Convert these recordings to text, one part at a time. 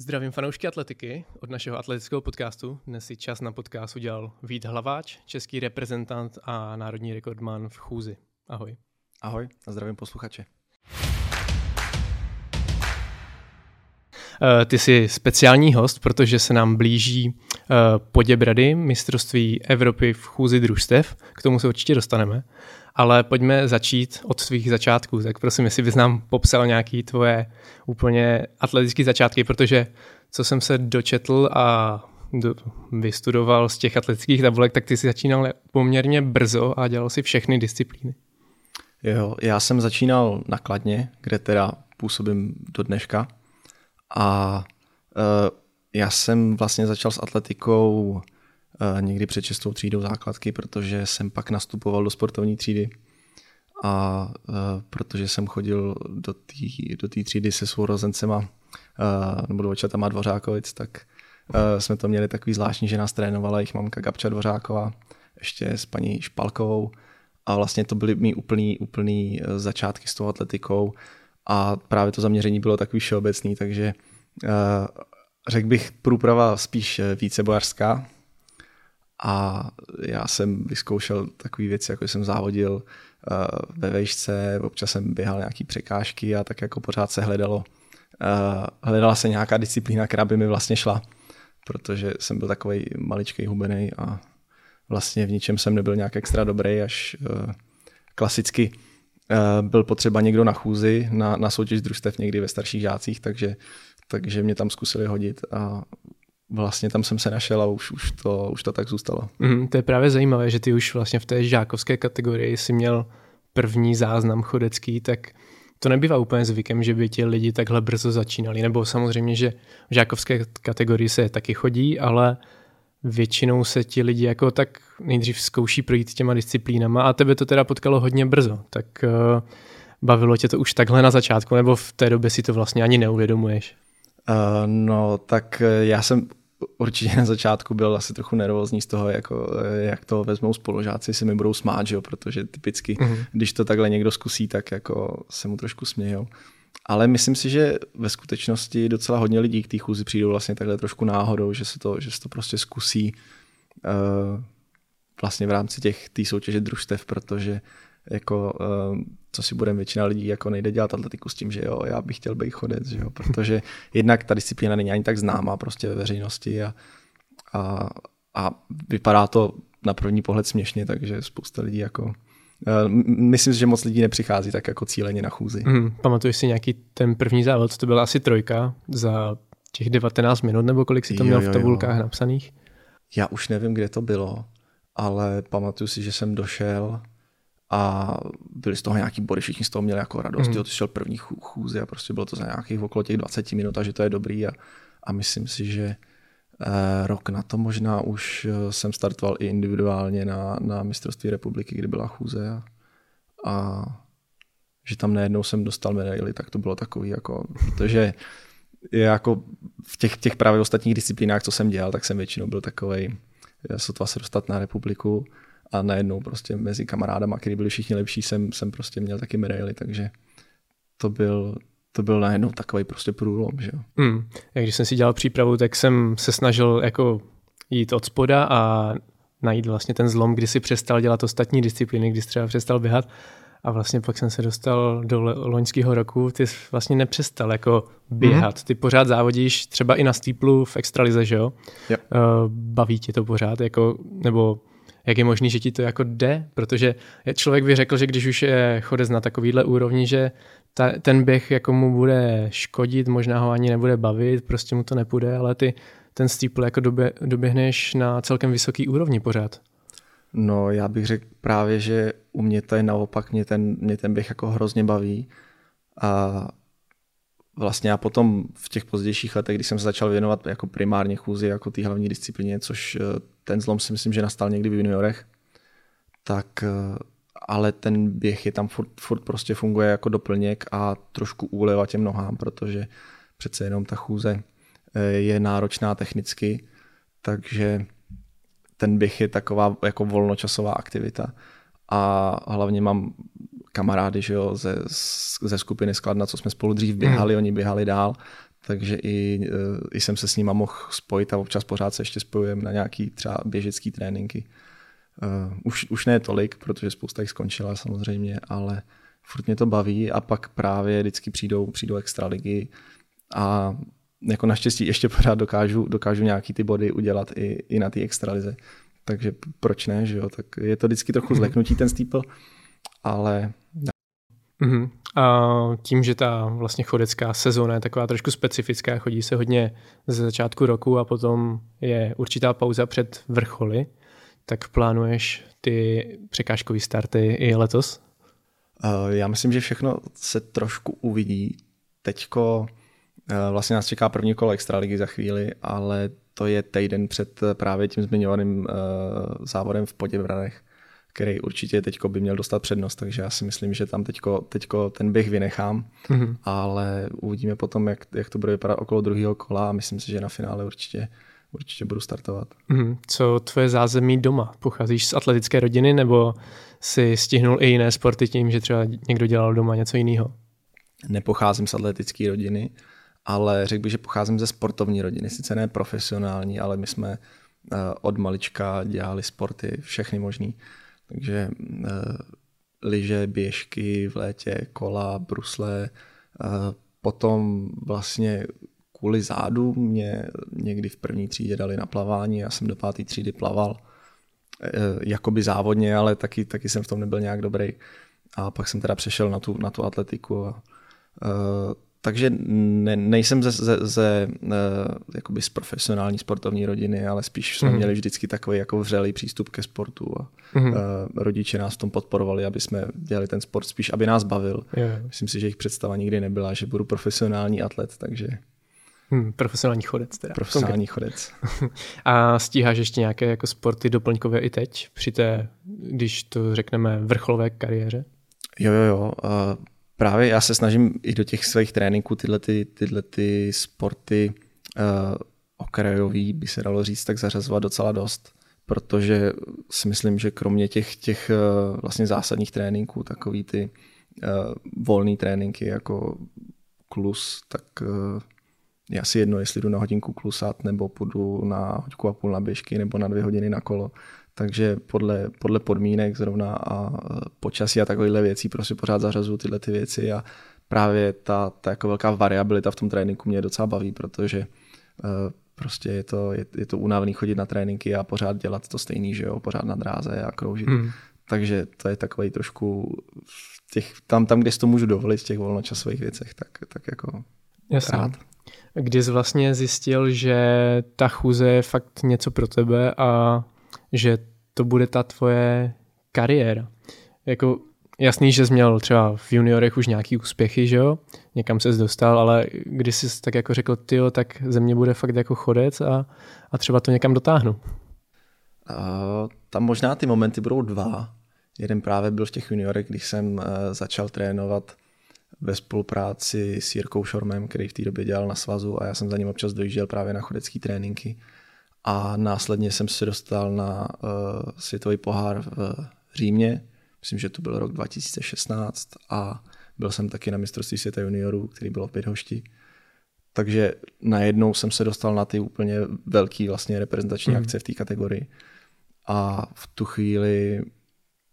Zdravím fanoušky atletiky od našeho atletického podcastu. Dnes si čas na podcast udělal Vít Hlaváč, český reprezentant a národní rekordman v chůzi. Ahoj. Ahoj a zdravím posluchače. Eh, ty jsi speciální host, protože se nám blíží Poděbrady, mistrovství Evropy v chůzi družstev. K tomu se určitě dostaneme. Ale pojďme začít od svých začátků. Tak prosím, jestli bys nám popsal nějaký tvoje úplně atletické začátky, protože co jsem se dočetl a do, vystudoval z těch atletických tabulek, tak ty si začínal poměrně brzo a dělal si všechny disciplíny. Jo, já jsem začínal nakladně, kde teda působím do dneška. A uh, já jsem vlastně začal s atletikou uh, někdy před šestou třídou základky, protože jsem pak nastupoval do sportovní třídy. A uh, protože jsem chodil do té do třídy se sourozencema, uh, nebo do očatama Dvořákovic, tak jsme to měli takový zvláštní, že nás trénovala jejich mamka Gabča Dvořáková, ještě s paní Špalkovou. A vlastně to byly mý úplný, úplný začátky s tou atletikou a právě to zaměření bylo takový všeobecný, takže řekl bych průprava spíš eh, více bojařská a já jsem vyzkoušel takové věci, jako jsem závodil uh, ve vejšce, občas jsem běhal nějaký překážky a tak jako pořád se hledalo, uh, hledala se nějaká disciplína, která by mi vlastně šla, protože jsem byl takový maličký hubený a vlastně v ničem jsem nebyl nějak extra dobrý, až klasicky Eh, byl potřeba někdo na chůzi, na, na soutěž družstev někdy ve starších žácích, takže, takže mě tam zkusili hodit a vlastně tam jsem se našel a už, už, to, už to tak zůstalo. Mm, to je právě zajímavé, že ty už vlastně v té žákovské kategorii si měl první záznam chodecký, tak to nebývá úplně zvykem, že by ti lidi takhle brzo začínali. Nebo samozřejmě, že v žákovské kategorii se taky chodí, ale většinou se ti lidi jako tak nejdřív zkouší projít těma disciplínama a tebe to teda potkalo hodně brzo, tak uh, bavilo tě to už takhle na začátku, nebo v té době si to vlastně ani neuvědomuješ? Uh, no, tak eh, já jsem určitě na začátku byl asi trochu nervózní z toho, jako, jak to vezmou spolužáci, si mi budou smát, že jo? protože typicky, uh-huh. když to takhle někdo zkusí, tak jako se mu trošku smějou. Ale myslím si, že ve skutečnosti docela hodně lidí k té chůzi přijdou vlastně takhle trošku náhodou, že se to, že se to prostě zkusí uh, vlastně v rámci těch té soutěže družstev, protože jako, uh, co si budeme, většina lidí jako nejde dělat atletiku s tím, že jo, já bych chtěl být chodec, že jo, protože jednak ta disciplína není ani tak známá prostě ve veřejnosti a, a, a vypadá to na první pohled směšně, takže spousta lidí jako Eh, myslím si, že moc lidí nepřichází tak jako cíleně na chůzi. Mm, pamatuješ si nějaký ten první závod, to byla asi trojka za těch 19 minut, nebo kolik si to měl jo, v tabulkách jo. napsaných? Já už nevím, kde to bylo, ale pamatuju si, že jsem došel a byli z toho nějaký body, všichni z toho měli jako radost, mm. jo, ty šel první chůzi a prostě bylo to za nějakých okolo těch 20 minut a že to je dobrý a, a myslím si, že Eh, rok na to možná už eh, jsem startoval i individuálně na, na mistrovství republiky, kdy byla chůze a, a že tam najednou jsem dostal medaily, tak to bylo takový jako, protože je jako v těch, těch právě ostatních disciplínách, co jsem dělal, tak jsem většinou byl takový, sotva se dostat na republiku a najednou prostě mezi kamarádama, kteří byli všichni lepší, jsem, jsem prostě měl taky medaily, takže to byl, to byl najednou takový prostě průlom, že jo. Mm. Jak když jsem si dělal přípravu, tak jsem se snažil jako jít od spoda a najít vlastně ten zlom, kdy si přestal dělat ostatní disciplíny, kdy jsi třeba přestal běhat a vlastně pak jsem se dostal do loňského roku, ty jsi vlastně nepřestal jako běhat, mm-hmm. ty pořád závodíš třeba i na stýplu v extralize, že jo? Yep. Uh, baví tě to pořád, jako, nebo jak je možný, že ti to jako jde, protože člověk by řekl, že když už je chodec na takovýhle úrovni, že ta, ten běh jako mu bude škodit, možná ho ani nebude bavit, prostě mu to nepůjde, ale ty ten steeple jako době, doběhneš na celkem vysoký úrovni pořád. No já bych řekl právě, že u mě to je naopak, mě ten, mě ten běh jako hrozně baví a vlastně já potom v těch pozdějších letech, když jsem se začal věnovat jako primárně chůzi jako té hlavní disciplíně, což eh, ten zlom si myslím, že nastal někdy v juniorech, tak eh, ale ten běh je tam furt, furt prostě funguje jako doplněk a trošku úleva těm nohám, protože přece jenom ta chůze eh, je náročná technicky, takže ten běh je taková jako volnočasová aktivita. A hlavně mám kamarády že jo, ze, ze skupiny Skladna, co jsme spolu dřív běhali, hmm. oni běhali dál, takže i, eh, i jsem se s nima mohl spojit a občas pořád se ještě spojujeme na nějaký třeba běžecký tréninky. Uh, už, už ne tolik, protože spousta jich skončila samozřejmě, ale furt mě to baví a pak právě vždycky přijdou, přijdou extra ligy a jako naštěstí ještě pořád dokážu, dokážu nějaký ty body udělat i, i na té extralize. Takže proč ne, že jo? Tak je to vždycky trochu zleknutí ten steeple, ale Mm-hmm. A tím, že ta vlastně chodecká sezóna je taková trošku specifická, chodí se hodně ze začátku roku a potom je určitá pauza před vrcholy, tak plánuješ ty překážkové starty i letos? Uh, já myslím, že všechno se trošku uvidí. Teďko uh, vlastně nás čeká první kolo extraligy za chvíli, ale to je týden před právě tím zmiňovaným závodem v Poděbradech který určitě teďko by měl dostat přednost, takže já si myslím, že tam teďko, teďko ten běh vynechám, mm-hmm. ale uvidíme potom, jak, jak to bude vypadat okolo druhého kola a myslím si, že na finále určitě, určitě budu startovat. Mm-hmm. Co tvoje zázemí doma? Pocházíš z atletické rodiny nebo si stihnul i jiné sporty tím, že třeba někdo dělal doma něco jiného? Nepocházím z atletické rodiny, ale řekl bych, že pocházím ze sportovní rodiny. Sice ne profesionální, ale my jsme eh, od malička dělali sporty, všechny možný. Takže uh, lyže, běžky v létě, kola, brusle. Uh, potom vlastně kvůli zádu mě někdy v první třídě dali na plavání, já jsem do páté třídy plaval uh, jakoby závodně, ale taky, taky jsem v tom nebyl nějak dobrý. A pak jsem teda přešel na tu, na tu atletiku a takže ne, nejsem ze, ze, ze uh, jakoby z profesionální sportovní rodiny, ale spíš jsme mm. měli vždycky takový jako vřelý přístup ke sportu a mm. uh, rodiče nás v tom podporovali, aby jsme dělali ten sport spíš, aby nás bavil. Yeah. Myslím si, že jejich představa nikdy nebyla, že budu profesionální atlet, takže Hmm, profesionální chodec teda. Profesionální chodec. A stíháš ještě nějaké jako sporty doplňkové i teď, při té, když to řekneme, vrcholové kariéře? Jo, jo, jo. Uh, právě já se snažím i do těch svých tréninků tyhle, ty, tyhle ty sporty uh, okrajový, by se dalo říct, tak zařazovat docela dost, protože si myslím, že kromě těch, těch uh, vlastně zásadních tréninků, takový ty uh, volné tréninky jako klus, tak uh, je asi jedno, jestli jdu na hodinku klusat, nebo půjdu na hodinku a půl na běžky, nebo na dvě hodiny na kolo takže podle, podle podmínek zrovna a počasí a takovéhle věcí prostě pořád zařazuju tyhle ty věci a právě ta, ta jako velká variabilita v tom tréninku mě docela baví, protože uh, prostě je to, je, je to únavný chodit na tréninky a pořád dělat to stejný, že jo, pořád na dráze a kroužit. Hmm. Takže to je takový trošku v těch, tam, tam, kde si to můžu dovolit v těch volnočasových věcech, tak, tak jako Jasně. rád. Kdy jsi vlastně zjistil, že ta chůze je fakt něco pro tebe a že to bude ta tvoje kariéra. Jako jasný, že jsi měl třeba v juniorech už nějaký úspěchy, že jo? Někam se dostal, ale když jsi tak jako řekl, ty tak ze mě bude fakt jako chodec a, a třeba to někam dotáhnu. Uh, tam možná ty momenty budou dva. Jeden právě byl v těch juniorech, když jsem uh, začal trénovat ve spolupráci s Jirkou Šormem, který v té době dělal na svazu a já jsem za ním občas dojížděl právě na chodecké tréninky a následně jsem se dostal na uh, světový pohár v Římě, myslím, že to byl rok 2016 a byl jsem taky na mistrovství světa juniorů, který bylo v Bydhošti. Takže najednou jsem se dostal na ty úplně velký vlastně reprezentační mm. akce v té kategorii. A v tu chvíli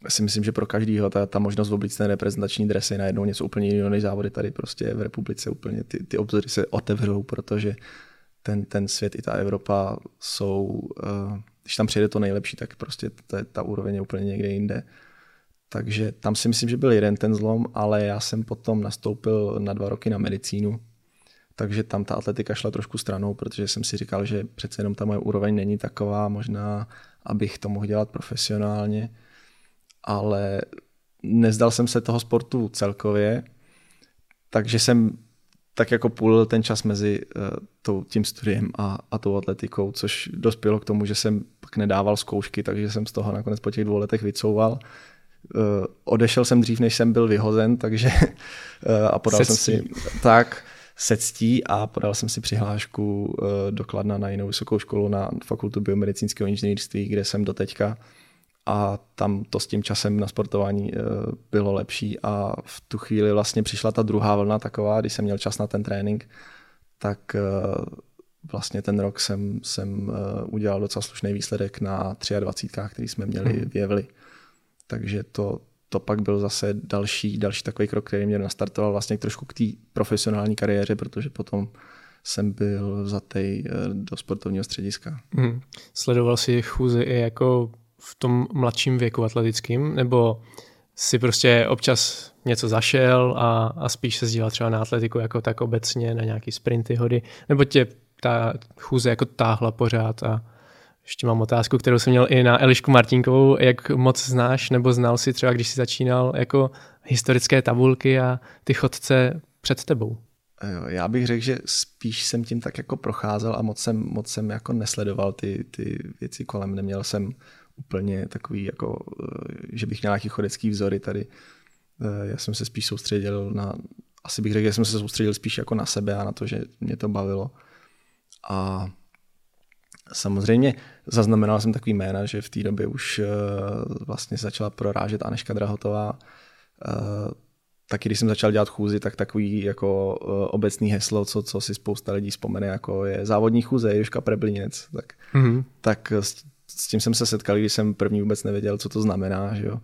si myslím, že pro každýho ta, ta možnost oblíct ten reprezentační dres je najednou něco úplně jiného než závody tady prostě v republice úplně ty, ty obzory se otevřou, protože ten, ten svět i ta Evropa jsou, uh, když tam přijde to nejlepší, tak prostě ta, ta úroveň je úplně někde jinde. Takže tam si myslím, že byl jeden ten zlom, ale já jsem potom nastoupil na dva roky na medicínu, takže tam ta atletika šla trošku stranou, protože jsem si říkal, že přece jenom ta moje úroveň není taková, možná abych to mohl dělat profesionálně, ale nezdal jsem se toho sportu celkově, takže jsem tak jako půl ten čas mezi uh, tím studiem a, a tou atletikou, což dospělo k tomu, že jsem pak nedával zkoušky, takže jsem z toho nakonec po těch dvou letech vycouval. Uh, odešel jsem dřív, než jsem byl vyhozen, takže uh, a podal jsem si tak se ctí a podal jsem si přihlášku uh, dokladna na jinou vysokou školu na fakultu biomedicínského inženýrství, kde jsem doteďka a tam to s tím časem na sportování eh, bylo lepší a v tu chvíli vlastně přišla ta druhá vlna taková, když jsem měl čas na ten trénink, tak vlastně ten rok jsem, jsem udělal docela slušný výsledek na 23, který jsme měli hmm. v Jevli. Takže to, to pak byl zase další, další takový krok, který mě nastartoval vlastně trošku k té profesionální kariéře, protože potom jsem byl vzatý eh, do sportovního střediska. Hmm. Sledoval jsi chůzy i jako v tom mladším věku atletickým, nebo si prostě občas něco zašel a, a spíš se zdíval třeba na atletiku jako tak obecně, na nějaký sprinty, hody, nebo tě ta chůze jako táhla pořád a ještě mám otázku, kterou jsem měl i na Elišku Martinkovou, jak moc znáš nebo znal si třeba, když jsi začínal jako historické tabulky a ty chodce před tebou? Já bych řekl, že spíš jsem tím tak jako procházel a moc jsem, moc jsem jako nesledoval ty, ty věci kolem. Neměl jsem úplně takový, jako, eh, že bych měl nějaký chodecký vzory tady. Eh, já jsem se spíš soustředil na, asi bych řekl, že jsem se soustředil spíš jako na sebe a na to, že mě to bavilo. A samozřejmě zaznamenal jsem takový jména, že v té době už eh, vlastně začala prorážet Aneška Drahotová, taky když jsem začal dělat chůzi, tak takový jako obecný heslo, co, co si spousta lidí vzpomene, jako je závodní chůze, Joška Preblinec. Tak, mm-hmm. tak s, tím jsem se setkal, když jsem první vůbec nevěděl, co to znamená. Že jo?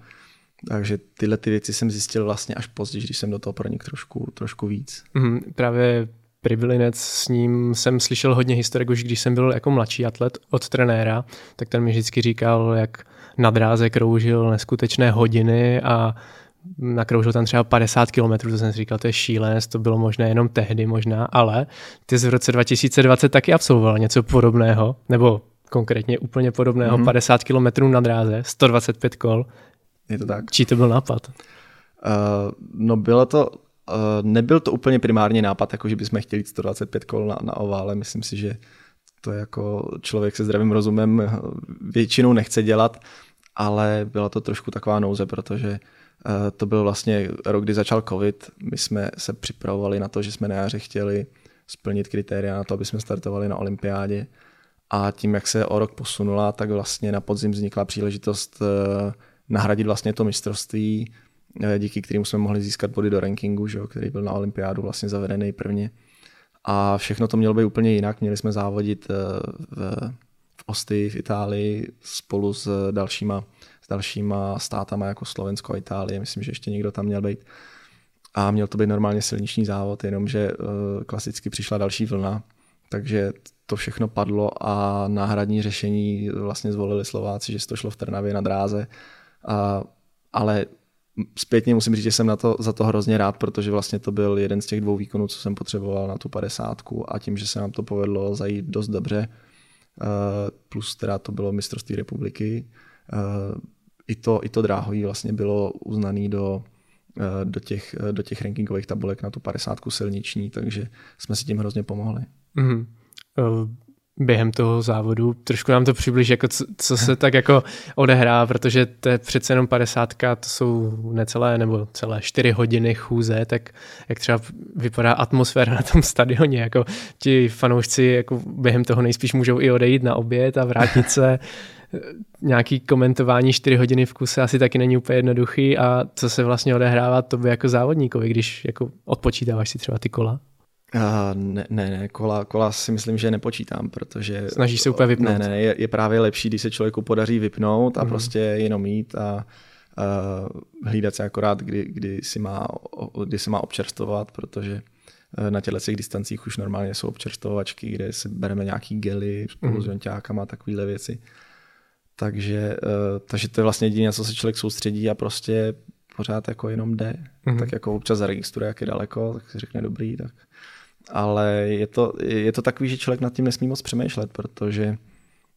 Takže tyhle ty věci jsem zjistil vlastně až později, když jsem do toho pronik trošku, trošku víc. Mm-hmm. Právě Privilinec, s ním jsem slyšel hodně historek, už když jsem byl jako mladší atlet od trenéra, tak ten mi vždycky říkal, jak na dráze kroužil neskutečné hodiny a nakroužil tam třeba 50 km, to jsem si říkal, to je šílené, to bylo možné jenom tehdy možná, ale ty jsi v roce 2020 taky absolvoval něco podobného, nebo konkrétně úplně podobného, mm-hmm. 50 km na dráze, 125 kol. Je to tak. Čí to byl nápad? Uh, no bylo to, uh, nebyl to úplně primární nápad, jako že bychom chtěli 125 kol na, na ovále, myslím si, že to jako člověk se zdravým rozumem většinou nechce dělat, ale byla to trošku taková nouze, protože Eh, to byl vlastně rok, kdy začal covid. My jsme se připravovali na to, že jsme na jaře chtěli splnit kritéria na to, aby jsme startovali na olympiádě. A tím, jak se o rok posunula, tak vlastně na podzim vznikla příležitost eh, nahradit vlastně to mistrovství, eh, díky kterému jsme mohli získat body do rankingu, že, který byl na olympiádu vlastně zavedený prvně. A všechno to mělo být úplně jinak. Měli jsme závodit v, v Osty v Itálii spolu s dalšíma dalšíma státama jako Slovensko a Itálie, myslím, že ještě někdo tam měl být. A měl to být normálně silniční závod, jenomže klasicky přišla další vlna, takže to všechno padlo a náhradní řešení vlastně zvolili Slováci, že to šlo v Trnavě na dráze. A, ale zpětně musím říct, že jsem na to, za to hrozně rád, protože vlastně to byl jeden z těch dvou výkonů, co jsem potřeboval na tu padesátku a tím, že se nám to povedlo zajít dost dobře, uh, plus teda to bylo mistrovství republiky, uh, i to, i to dráhoví vlastně bylo uznaný do, eh, do, těch, eh, do těch rankingových tabulek na tu 50 silniční, takže jsme si tím hrozně pomohli. Mm-hmm. Během toho závodu. Trošku nám to přibliž, jako co, co se tak jako odehrá, protože to je přece jenom 50, to jsou necelé nebo celé 4 hodiny chůze, tak jak třeba vypadá atmosféra na tom stadioně, jako ti fanoušci jako během toho nejspíš můžou i odejít na oběd a vrátit se. Nějaký komentování 4 hodiny v kuse asi taky není úplně jednoduchý. A co se vlastně odehrává to by jako závodníkovi, když jako odpočítáváš si třeba ty kola? Uh, ne, ne, ne, kola, kola si myslím, že nepočítám, protože... Snažíš se úplně vypnout? Ne, ne, je, je právě lepší, když se člověku podaří vypnout a mm. prostě jenom jít a uh, hlídat se akorát, kdy, kdy, si má, kdy si má občerstvovat, protože na těchto těch distancích už normálně jsou občerstvovačky, kde si bereme nějaký gely spolu mm. s jonťákama a takovéhle věci. Takže, uh, takže to je vlastně jediné, co se člověk soustředí a prostě pořád jako jenom jde. Mm-hmm. Tak jako občas zaregistruje, jak je daleko, tak si řekne dobrý, tak. Ale je to, je to takový, že člověk nad tím nesmí moc přemýšlet, protože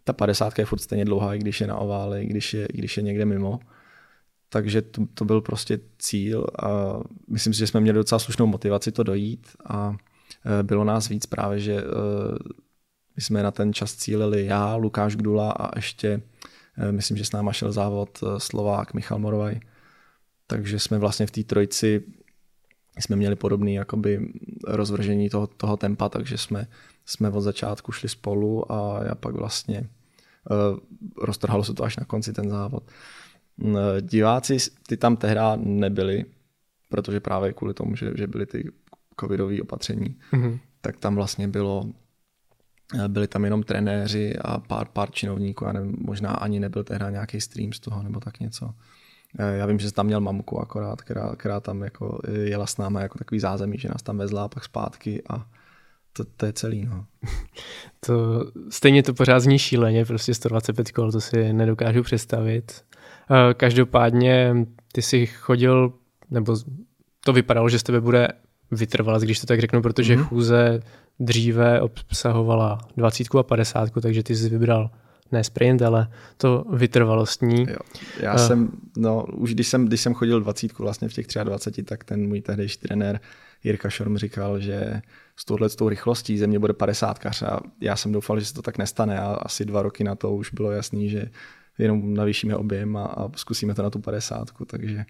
ta 50 je furt stejně dlouhá, i když je na ovále, i když je, i když je někde mimo. Takže to, to byl prostě cíl a myslím si, že jsme měli docela slušnou motivaci to dojít a eh, bylo nás víc právě, že eh, my jsme na ten čas cílili já, Lukáš Gdula a ještě Eh, myslím, že s náma šel závod Slovák Michal Morovaj. Takže jsme vlastně v té trojici jsme měli podobný jakoby rozvržení toho, toho tempa, takže jsme, jsme od začátku šli spolu a já pak vlastně uh, roztrhalo se to až na konci ten závod. Uh, diváci ty tam tehdy nebyli, protože právě kvůli tomu, že, že byly ty covidové opatření. Mm-hmm. tak tam vlastně bylo, eh, byli tam jenom trenéři a pár, pár činovníků, já nevím, možná ani nebyl tehdy nějaký stream z toho nebo tak něco. Eh, já vím, že tam měl mamku akorát, která, která tam jako jela s náma jako takový zázemí, že nás tam vezla a pak zpátky a to, to je celý. No. To, stejně to pořád zní šíleně, prostě 125 kol, to si nedokážu představit. Eh, každopádně ty jsi chodil, nebo to vypadalo, že z tebe bude vytrvalec, když to tak řeknu, protože mm-hmm. chůze dříve obsahovala 20 a 50, takže ty jsi vybral ne sprint, ale to vytrvalostní. Jo. Já uh. jsem, no už když jsem, když jsem chodil 20 vlastně v těch 23, tak ten můj tehdejší trenér Jirka Šorm říkal, že s touhle s tou rychlostí ze mě bude 50 a já jsem doufal, že se to tak nestane a asi dva roky na to už bylo jasný, že jenom navýšíme objem a, a zkusíme to na tu 50, takže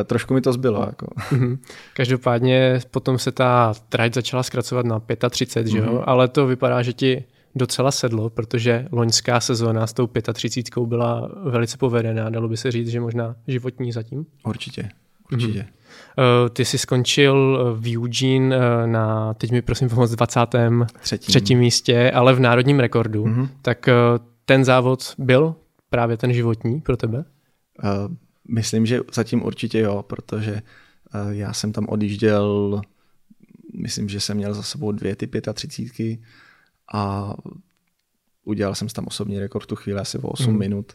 eh, trošku mi to zbylo. Jako. Mhm. Každopádně potom se ta trať začala zkracovat na 35, mm-hmm. že jo? Mhm. ale to vypadá, že ti docela sedlo, protože loňská sezóna s tou 35 byla velice povedená, dalo by se říct, že možná životní zatím. Určitě, určitě. Mm-hmm. Ty jsi skončil v Eugene na, teď mi prosím pomoct, 23. Třetím. místě, ale v národním rekordu. Mm-hmm. Tak ten závod byl právě ten životní pro tebe? Uh, myslím, že zatím určitě jo, protože uh, já jsem tam odjížděl, myslím, že jsem měl za sebou dvě ty 35 a udělal jsem tam osobní rekord tu chvíli asi o 8 mm. minut,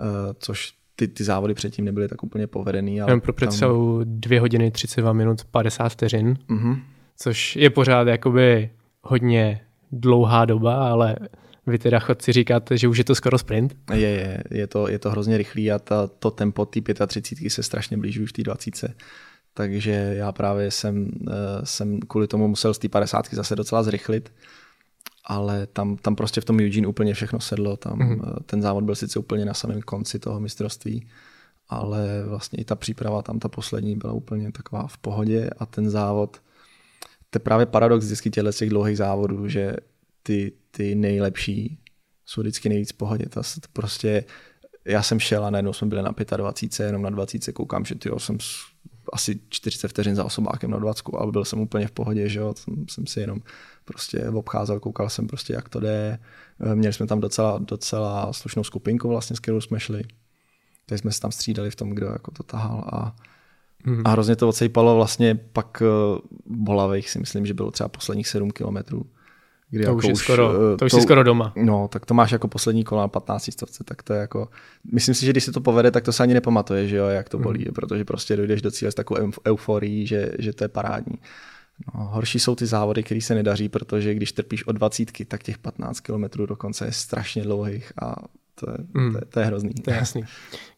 uh, což ty, ty závody předtím nebyly tak úplně povedený. Ale pro představu tam... 2 hodiny 32 minut 50 vteřin, mm-hmm. což je pořád jakoby hodně dlouhá doba, ale vy teda chodci říkáte, že už je to skoro sprint? Je, je, je to, je to hrozně rychlý a ta, to tempo té 35 se strašně blíží už v té 20. Takže já právě jsem, eh, jsem kvůli tomu musel z té 50 zase docela zrychlit, ale tam, tam prostě v tom Eugene úplně všechno sedlo. Tam mm-hmm. ten závod byl sice úplně na samém konci toho mistrovství, ale vlastně i ta příprava tam, ta poslední, byla úplně taková v pohodě a ten závod, to je právě paradox vždycky těchto těch dlouhých závodů, že ty, ty nejlepší jsou vždycky nejvíc v pohodě. To, to prostě, já jsem šel a najednou jsme byli na 25, jenom na 20 koukám, že tyjo, jsem asi 40 vteřin za osobákem na 20, ale byl jsem úplně v pohodě, že jo, jsem, jsem si jenom prostě obcházel, koukal jsem prostě, jak to jde. Měli jsme tam docela, docela slušnou skupinku vlastně, s kterou jsme šli. Takže jsme se tam střídali v tom, kdo jako to tahal a, mm. a hrozně to odsejpalo vlastně pak uh, bolavých si myslím, že bylo třeba posledních 7 kilometrů Kdy to jako už je už, skoro, eh, to už to, skoro doma. No, tak to máš jako poslední kola na 15 stovce, tak to je jako, myslím si, že když se to povede, tak to se ani nepamatuje, že jo, jak to bolí, mm. protože prostě dojdeš do cíle s takovou euforií, že, že to je parádní. No, horší jsou ty závody, které se nedaří, protože když trpíš od 20, tak těch 15 km dokonce je strašně dlouhých a to je, mm. to je, to je hrozný. To je jasný.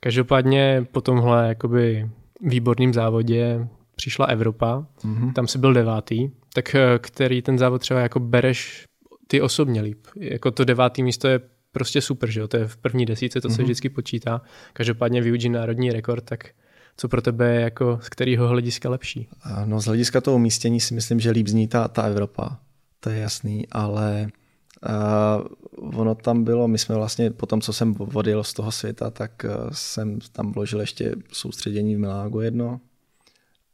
Každopádně po tomhle jakoby výborným závodě přišla Evropa, mm-hmm. tam si byl devátý, tak eh, který ten závod třeba jako bereš ty osobně líp? Jako to devátý místo je prostě super, že jo? To je v první desíce, to mm-hmm. se mhm. vždycky počítá. Každopádně využít národní rekord, tak co pro tebe je jako z kterého hlediska lepší? No z hlediska toho umístění si myslím, že líp zní ta, ta Evropa. To je jasný, ale uh, ono tam bylo, my jsme vlastně po tom, co jsem odjel z toho světa, tak uh, jsem tam vložil ještě soustředění v Milágu jedno,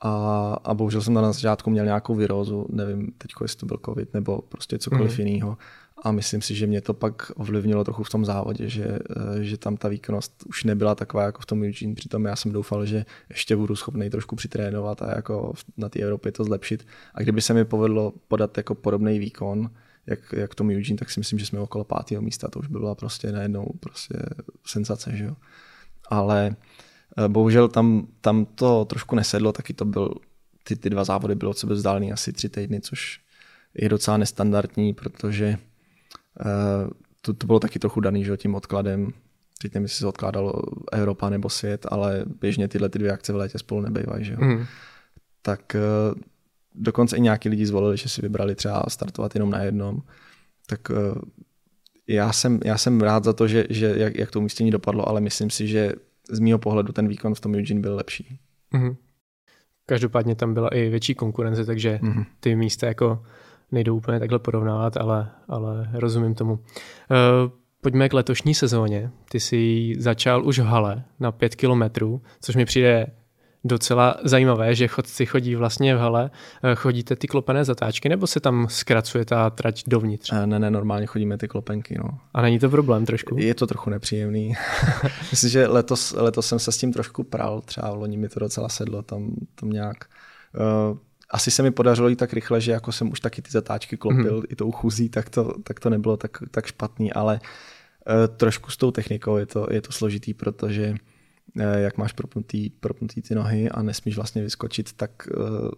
a, a bohužel jsem na začátku měl nějakou virózu, nevím teď, jestli to byl covid nebo prostě cokoliv mm. jiného. A myslím si, že mě to pak ovlivnilo trochu v tom závodě, že, eh, že tam ta výkonnost už nebyla taková jako v tom Eugene. Přitom já jsem doufal, že ještě budu schopný trošku přitrénovat a jako na té Evropě to zlepšit. A kdyby se mi povedlo podat jako podobný výkon, jak, jak tom Eugene, tak si myslím, že jsme okolo pátého místa. To už by byla prostě najednou prostě senzace, že jo. Ale Eh, bohužel tam, tam to trošku nesedlo, taky to byl, ty, ty dva závody bylo od sebe vzdálený asi tři týdny, což je docela nestandardní, protože to, to bylo taky trochu daný že, tím odkladem. Teď nevím, jestli se odkládalo Evropa nebo svět, ale běžně tyhle ty dvě akce v létě spolu nebývají. Že? Mm. Tak uh, dokonce i nějaký lidi zvolili, že si vybrali třeba startovat jenom na jednom. Tak uh, já jsem, já jsem rád za to, že, že jak, jak to umístění dopadlo, ale myslím si, že z mýho pohledu ten výkon v tom Eugene byl lepší. Mm-hmm. Každopádně tam byla i větší konkurence, takže mm-hmm. ty místa jako nejdou úplně takhle porovnávat, ale, ale rozumím tomu. Uh, pojďme k letošní sezóně. Ty jsi začal už v hale na pět kilometrů, což mi přijde docela zajímavé, že chodci chodí vlastně v hale. Eh, chodíte ty klopené zatáčky, nebo se tam zkracuje ta trať dovnitř? Ne, ne, normálně chodíme ty klopenky. No. A není to problém trošku? Je to trochu nepříjemný. Myslím, že letos, letos jsem se s tím trošku pral, třeba v loni mi to docela sedlo, tam, tam nějak... Uh, asi se mi podařilo jít tak rychle, že jako jsem už taky ty zatáčky klopil mm-hmm. i tou chůzí, tak to, tak to nebylo tak, tak špatný, ale uh, trošku s tou technikou je to, je to složitý, protože uh, jak máš propnutý, propnutý ty nohy a nesmíš vlastně vyskočit, tak uh,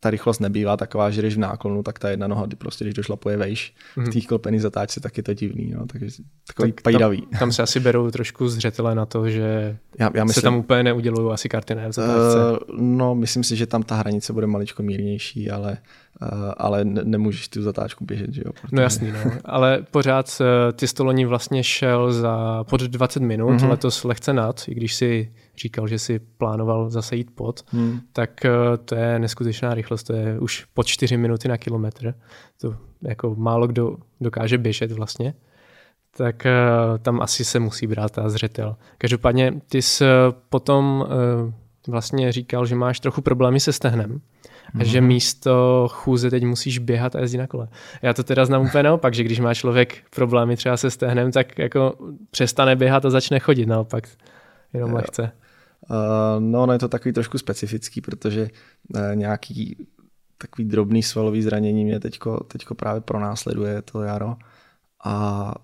ta rychlost nebývá taková, že když v náklonu, tak ta jedna noha, prostě když došlapuje vejš mm. v mhm. té klopený zatáčce, tak je to divný, no, takže takový tak pajdavý. Tam, tam, se asi berou trošku zřetele na to, že já, já myslím, se tam úplně neudělují asi karty ne, v zatáčce. Uh, no, myslím si, že tam ta hranice bude maličko mírnější, ale Uh, ale ne, nemůžeš tu zatáčku běžet, že jo? Protože... No jasný, no. Ale pořád uh, ty stoloni vlastně šel za pod 20 minut, mm-hmm. letos lehce nad, i když si říkal, že si plánoval zase jít pod, hmm. tak uh, to je neskutečná rychlost, to je už pod 4 minuty na kilometr. To jako málo kdo dokáže běžet vlastně. Tak uh, tam asi se musí brát ta zřetel. Každopádně ty jsi potom uh, vlastně říkal, že máš trochu problémy se stehnem a že mhm. místo chůze teď musíš běhat a jezdit na kole. Já to teda znám úplně naopak, že když má člověk problémy třeba se stehnem, tak jako přestane běhat a začne chodit naopak, jenom lehce. Uh, no, no je to takový trošku specifický, protože uh, nějaký takový drobný svalový zranění mě teďko, teďko právě pronásleduje to jaro a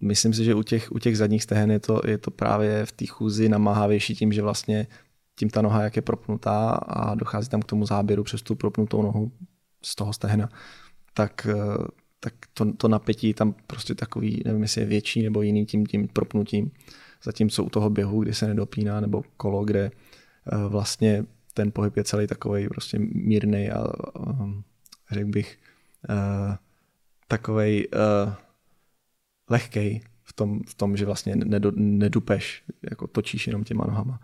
myslím si, že u těch, u těch zadních stehen je to, je to právě v té chůzi namáhavější tím, že vlastně tím ta noha jak je propnutá a dochází tam k tomu záběru přes tu propnutou nohu z toho stehna, tak, eh, tak to, to napětí tam prostě takový, nevím jestli je větší nebo jiný tím, tím propnutím. Zatímco u toho běhu, kdy se nedopíná, nebo kolo, kde eh, vlastně ten pohyb je celý takový prostě mírný a ehm, řekl bych uh, takovej uh, lehkej v tom, v tom, že vlastně nedupeš, jako točíš jenom těma nohama.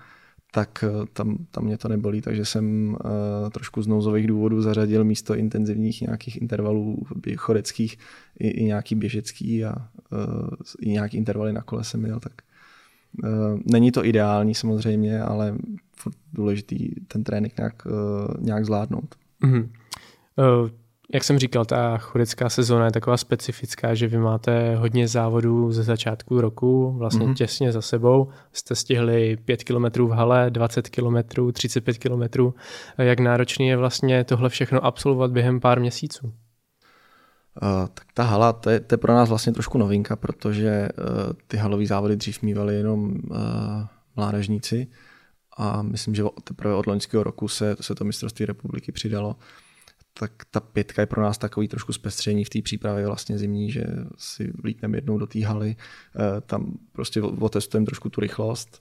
Tak eh, tam, tam mě to nebolí, takže jsem uh, trošku z nouzových důvodů zařadil místo intenzivních nějakých intervalů chodeckých i, i nějaký běžecký a uh, i nějaký intervaly na kole jsem měl, tak není to ideální samozřejmě, ale důležitý ten trénink nějak, uh, nějak zvládnout. Mm-hmm. Uh jak jsem říkal, ta chodecká sezóna je taková specifická, že vy máte hodně závodů ze začátku roku, vlastně mm-hmm. těsně za sebou. Jste stihli 5 km v hale, 20 km, 35 km. Jak náročný je vlastně tohle všechno absolvovat během pár měsíců? Uh, tak ta hala, to je, to je pro nás vlastně trošku novinka, protože uh, ty halové závody dřív mývali jenom uh, mládežníci a myslím, že teprve od loňského roku se, se to mistrovství republiky přidalo. Tak ta pětka je pro nás takový trošku zpestření v té přípravě vlastně zimní, že si vlítneme jednou do té haly, eh, tam prostě otestujeme trošku tu rychlost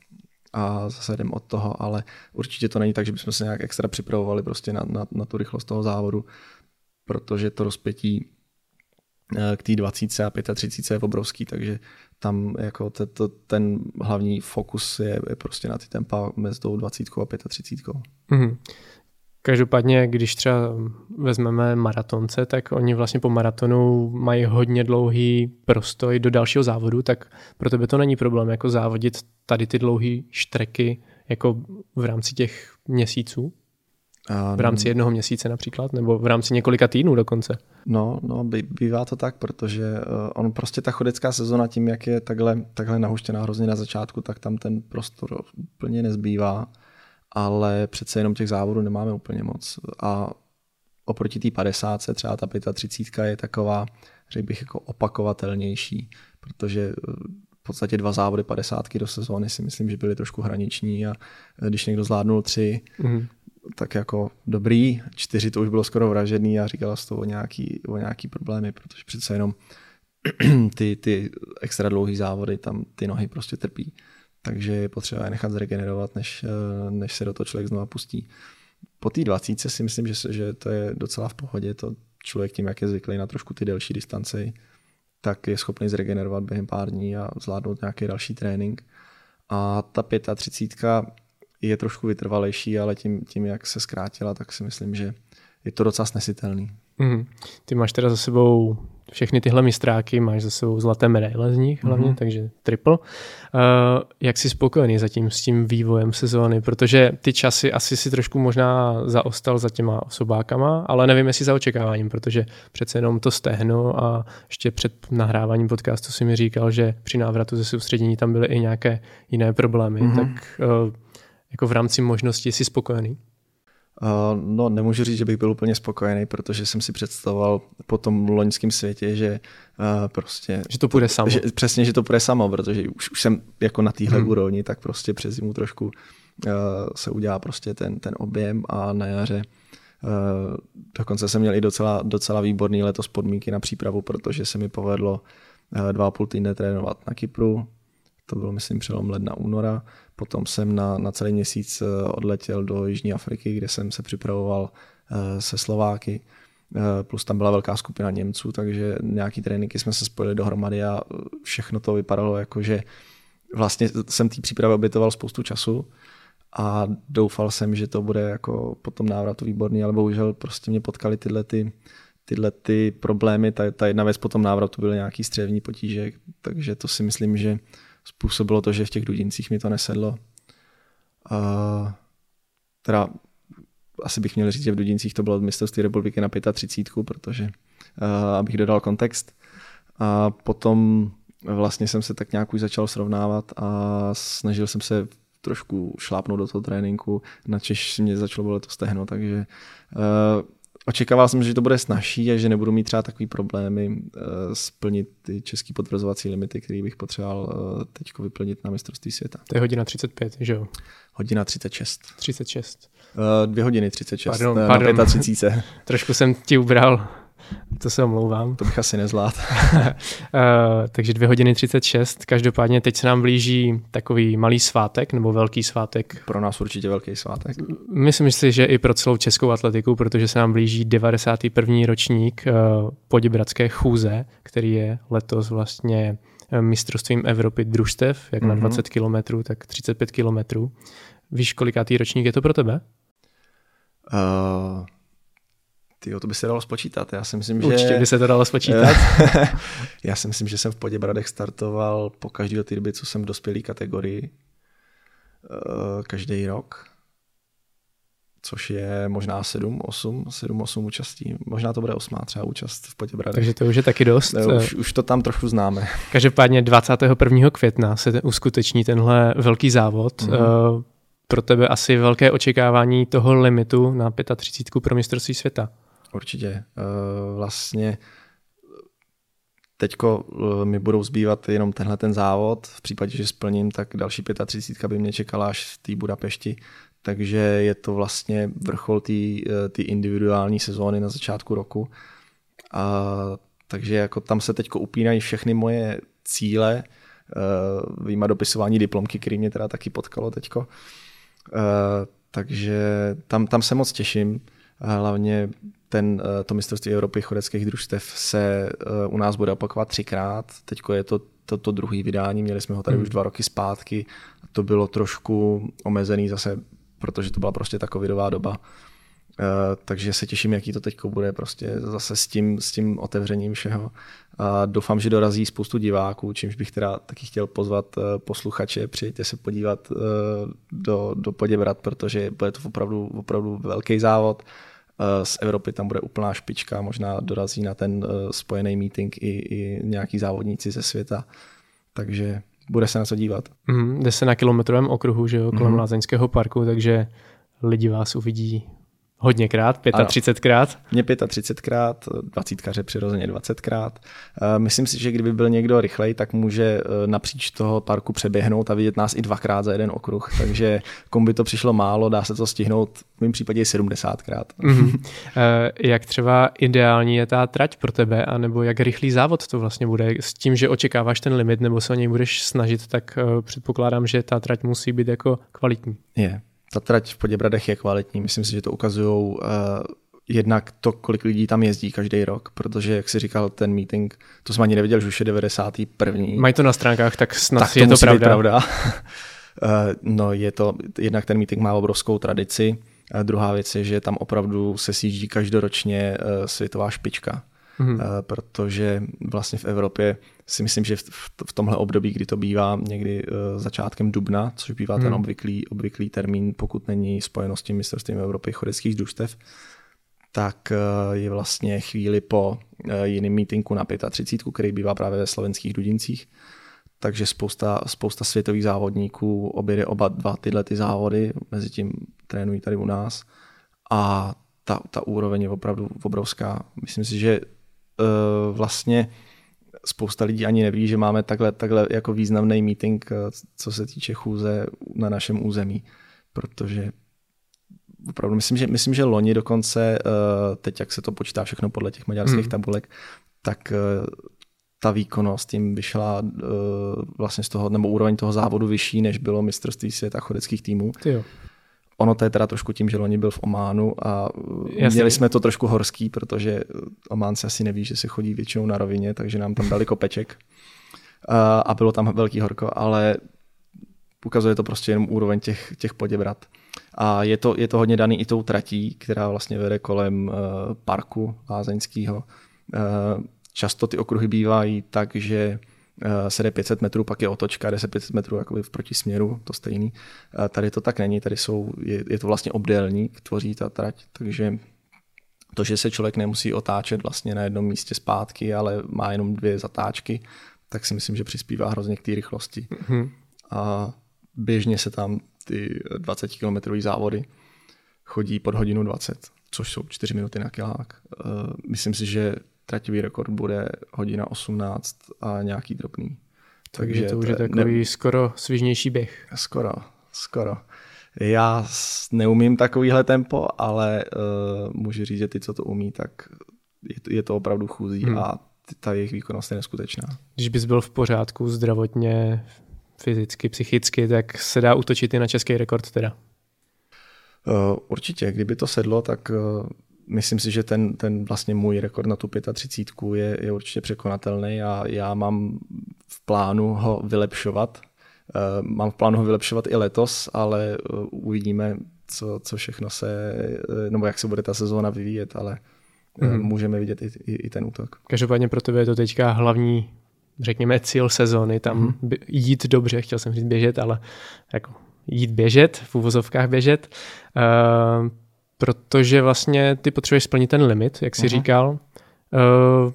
a zase jdem od toho, ale určitě to není tak, že bychom se nějak extra připravovali prostě na, na, na tu rychlost toho závodu, protože to rozpětí eh, k té 20 a 35 je obrovský, takže tam jako te, to, ten hlavní fokus je, je prostě na ty tempa mezi tou 20 a 35. Mm-hmm. Každopádně, když třeba vezmeme maratonce, tak oni vlastně po maratonu mají hodně dlouhý prostoj do dalšího závodu, tak pro tebe to není problém jako závodit tady ty dlouhé štreky jako v rámci těch měsíců? V rámci jednoho měsíce například, nebo v rámci několika týdnů dokonce? No, no bývá to tak, protože uh, on prostě ta chodecká sezona tím, jak je takhle, takhle nahuštěná hrozně na začátku, tak tam ten prostor úplně nezbývá ale přece jenom těch závodů nemáme úplně moc. A oproti té 50, třeba ta 35 je taková, řekl bych, jako opakovatelnější, protože eh, v podstatě dva závody 50 do sezóny si myslím, že byly trošku hraniční a eh, když někdo zvládnul tři, mm-hmm. Tak jako dobrý, čtyři to už bylo skoro vražedný a říkala z toho o nějaký, o nějaký problémy, protože přece jenom ty, ty extra dlouhý závody, tam ty nohy prostě trpí takže je potřeba je nechat zregenerovat, než, eh, než se do toho člověk znova pustí. Po té 20 si myslím, že, že to je docela v pohodě, to člověk tím, jak je zvyklý na trošku ty delší distance, tak je schopný zregenerovat během pár dní a zvládnout nějaký další trénink. A ta 35 je trošku vytrvalejší, ale tím, tím, jak se zkrátila, tak si myslím, že je to docela snesitelný. Mm. Ty máš teda za sebou všechny tyhle mistráky, máš za sebou zlaté medaile z nich hlavně, mm-hmm. takže triple. Uh, jak jsi spokojený zatím s tím vývojem sezóny? Protože ty časy asi si trošku možná zaostal za těma osobákama, ale nevím, jestli za očekáváním, protože přece jenom to stehno a ještě před nahráváním podcastu si mi říkal, že při návratu ze soustředění tam byly i nějaké jiné problémy. Mm-hmm. Tak uh, jako v rámci možností jsi spokojený? Uh, no, nemůžu říct, že bych byl úplně spokojený, protože jsem si představoval po tom loňském světě, že uh, prostě... Že to půjde samo. Že, přesně, že to půjde samo, protože už, už jsem jako na téhle hmm. úrovni, tak prostě přes zimu trošku uh, se udělá prostě ten, ten objem a na jaře uh, dokonce jsem měl i docela, docela výborný letos podmínky na přípravu, protože se mi povedlo uh, dva a půl týdne trénovat na Kypru, to bylo myslím přelom ledna února, Potom jsem na, na celý měsíc eh, odletěl do Jižní Afriky, kde jsem se připravoval eh, se Slováky. Eh, plus tam byla velká skupina Němců, takže nějaký tréninky jsme se spojili dohromady a všechno to vypadalo jako, že vlastně jsem té přípravě obětoval spoustu času a doufal jsem, že to bude jako po tom návratu výborný, ale bohužel prostě mě potkali tyhle ty, tyhle ty problémy. Ta, ta jedna věc po tom návratu byly nějaký střevní potíže, takže to si myslím, že způsobilo to, že v těch dudincích mi to nesedlo. Uh, teda asi bych měl říct, že v Dudincích to bylo mistrovství republiky na 35, protože uh, abych dodal kontext. A potom vlastně jsem se tak nějak už začal srovnávat a snažil jsem se trošku šlápnout do toho tréninku, načež mě začalo bolet to stehno, takže uh, očekával jsem, že to bude snažší a že nebudu mít třeba takový problémy uh, splnit ty český potvrzovací limity, který bych potřeboval uh, teď vyplnit na mistrovství světa. To je hodina 35, že jo? Hodina 36. 36. Uh, dvě hodiny 36. Pardon, uh, pardon. Na 35. Trošku jsem ti ubral to se omlouvám. To bych asi nezvládl. uh, takže dvě hodiny 36. Každopádně teď se nám blíží takový malý svátek nebo velký svátek. Pro nás určitě velký svátek. Myslím si, že i pro celou českou atletiku, protože se nám blíží 91. ročník uh, Poděbradské chůze, který je letos vlastně eh, mistrovstvím Evropy družstev, jak mm-hmm. na 20 mhm. km, tak 35 km. Víš, kolikátý ročník je to pro tebe? Uh, ty to by se dalo spočítat. Já si myslím, že... Určitě by se to dalo spočítat. já si myslím, že jsem v Poděbradech startoval po každý do té doby, co jsem v dospělý kategorii. Eh, každý rok. Což je možná 7, 8, 7, 8 účastí. Možná to bude 8 třeba účast v Poděbradech. Takže to už je taky dost. Ne, už, už to tam trochu známe. Každopádně 21. května se uskuteční tenhle velký závod. Mm-hmm. Pro tebe asi velké očekávání toho limitu na 35 pro mistrovství světa. Určitě. Eh, vlastně teďko eh, mi budou zbývat jenom tenhle ten závod. V případě, že splním, tak další 35 by mě čekala až v té Budapešti. Takže je to vlastně vrchol té eh, individuální sezóny na začátku roku. A, takže jako tam se teď upínají všechny moje cíle, uh, výjima dopisování diplomky, který mě teda taky potkalo teďko. Takže tam, tam se moc těším. Hlavně ten, eh, to mistrovství Evropy chodeckých družstev se eh, u nás bude opakovat třikrát. Teď je to toto to druhý vydání, měli jsme ho tady hmm. už dva roky zpátky. To bylo trošku omezený zase, protože to byla prostě ta covidová doba. Uh, takže se těším, jaký to teď bude prostě zase s tím, s tím otevřením všeho. A doufám, že dorazí spoustu diváků, čímž bych teda taky chtěl pozvat uh, posluchače, přijďte se podívat do, do Poděbrat, protože bude to opravdu, opravdu velký závod. Eh, z Evropy tam bude úplná špička, možná dorazí na ten eh, spojený meeting i, i nějaký závodníci ze světa. Takže bude se na co dívat. Mm, jde se na kilometrovém okruhu, že jo, kolem mm. Lázeňského parku, takže lidi vás uvidí Hodněkrát, 35krát? Mě 35krát, 20 přirozeně 20krát. Eh, myslím si, že kdyby byl někdo rychlej, tak může eh, napříč toho parku přeběhnout a vidět nás i dvakrát za jeden okruh. Takže komu by to přišlo málo, dá se to stihnout v mém případě 70krát. Mm-hmm. Jak třeba ideální je ta trať pro tebe, anebo jak rychlý závod to vlastně bude? S tím, že očekáváš ten limit nebo se o něj budeš snažit, tak předpokládám, že ta trať musí být jako kvalitní. Je, ta trať v Poděbradech je kvalitní. Myslím si, že to ukazují uh, jednak to, kolik lidí tam jezdí každý rok, protože, jak si říkal, ten meeting, to jsem ani nevěděl, že už je 91. Mají to na stránkách, tak snad tak to je to pravda. pravda. uh, no je to, jednak ten meeting má obrovskou tradici, A druhá věc je, že tam opravdu se sjíždí každoročně světová špička. Mm. Protože vlastně v Evropě si myslím, že v tomhle období, kdy to bývá někdy začátkem dubna, což bývá mm. ten mhm. obvyklý, obvyklý termín, pokud není spojeno s tím mistrovstvím Evropy chodeckých družstev, tak eh, je vlastně chvíli po eh, jiném meetingu na 35, který bývá právě ve slovenských Dudincích. Takže spousta, spousta světových závodníků objede oba dva tyhle ty závody, mezi tím trénují tady u nás a ta, ta úroveň je opravdu obrovská. Myslím si, že vlastně spousta lidí ani neví, že máme takhle, takhle jako významný meeting, co se týče chůze na našem území, protože opravdu myslím, že, myslím, že loni dokonce, eh, teď jak se to počítá všechno podle těch maďarských hmm. tabulek, tak eh, ta výkonnost tím vyšla uh, vlastně z toho, nebo úroveň toho závodu vyšší, než bylo mistrovství světa chodeckých týmů. Jo. Ono to je teda trošku tím, že loni byl v Ománu a Jasně. měli jsme to trošku horský, protože Omán se asi neví, že se chodí většinou na rovině, takže nám tam dali kopeček uh, a bylo tam velký horko, ale ukazuje to prostě jenom úroveň těch, těch poděbrat. A je to, je to hodně daný i tou tratí, která vlastně vede kolem uh, parku lázeňského. Uh, často ty okruhy bývají tak, že uh, se jde 500 metrů, pak je otočka, jde se 500 metrů jakoby v protisměru, to stejný. Uh, tady to tak není, tady jsou, je, je to vlastně obdélník, tvoří ta trať, takže to, že se člověk nemusí otáčet vlastně na jednom místě zpátky, ale má jenom dvě zatáčky, tak si myslím, že přispívá hrozně k té rychlosti. Mm-hmm. A běžně se tam ty 20 km závody chodí pod hodinu 20, což jsou 4 minuty na kilák. Eh, myslím si, že trativý rekord bude hodina 18 a nějaký drobný. Takže, Takže to už je takový ne... skoro svižnější běh. Skoro, skoro. Já neumím takovýhle tempo, ale uh, můžu říct, že ty, co to umí, tak je to, je to opravdu chůzí hmm. a ta jejich výkonnost je neskutečná. Když bys byl v pořádku zdravotně, fyzicky, psychicky, tak se dá utočit i na český rekord teda. Uh, určitě, kdyby to sedlo, tak uh, myslím si, že ten, ten vlastně můj rekord na tu 35 je, je určitě překonatelný a já mám v plánu ho vylepšovat. Uh, mám v plánu ho vylepšovat i letos, ale uvidíme, co, co všechno se, nebo jak se bude ta sezóna vyvíjet, ale mm. můžeme vidět i, i, i ten útok. Každopádně pro tebe je to teďka hlavní řekněme, cíl sezóny, tam mm-hmm. jít dobře, chtěl jsem říct běžet, ale jako jít běžet, v úvozovkách běžet, uh, protože vlastně ty potřebuješ splnit ten limit, jak jsi mm-hmm. říkal. Uh,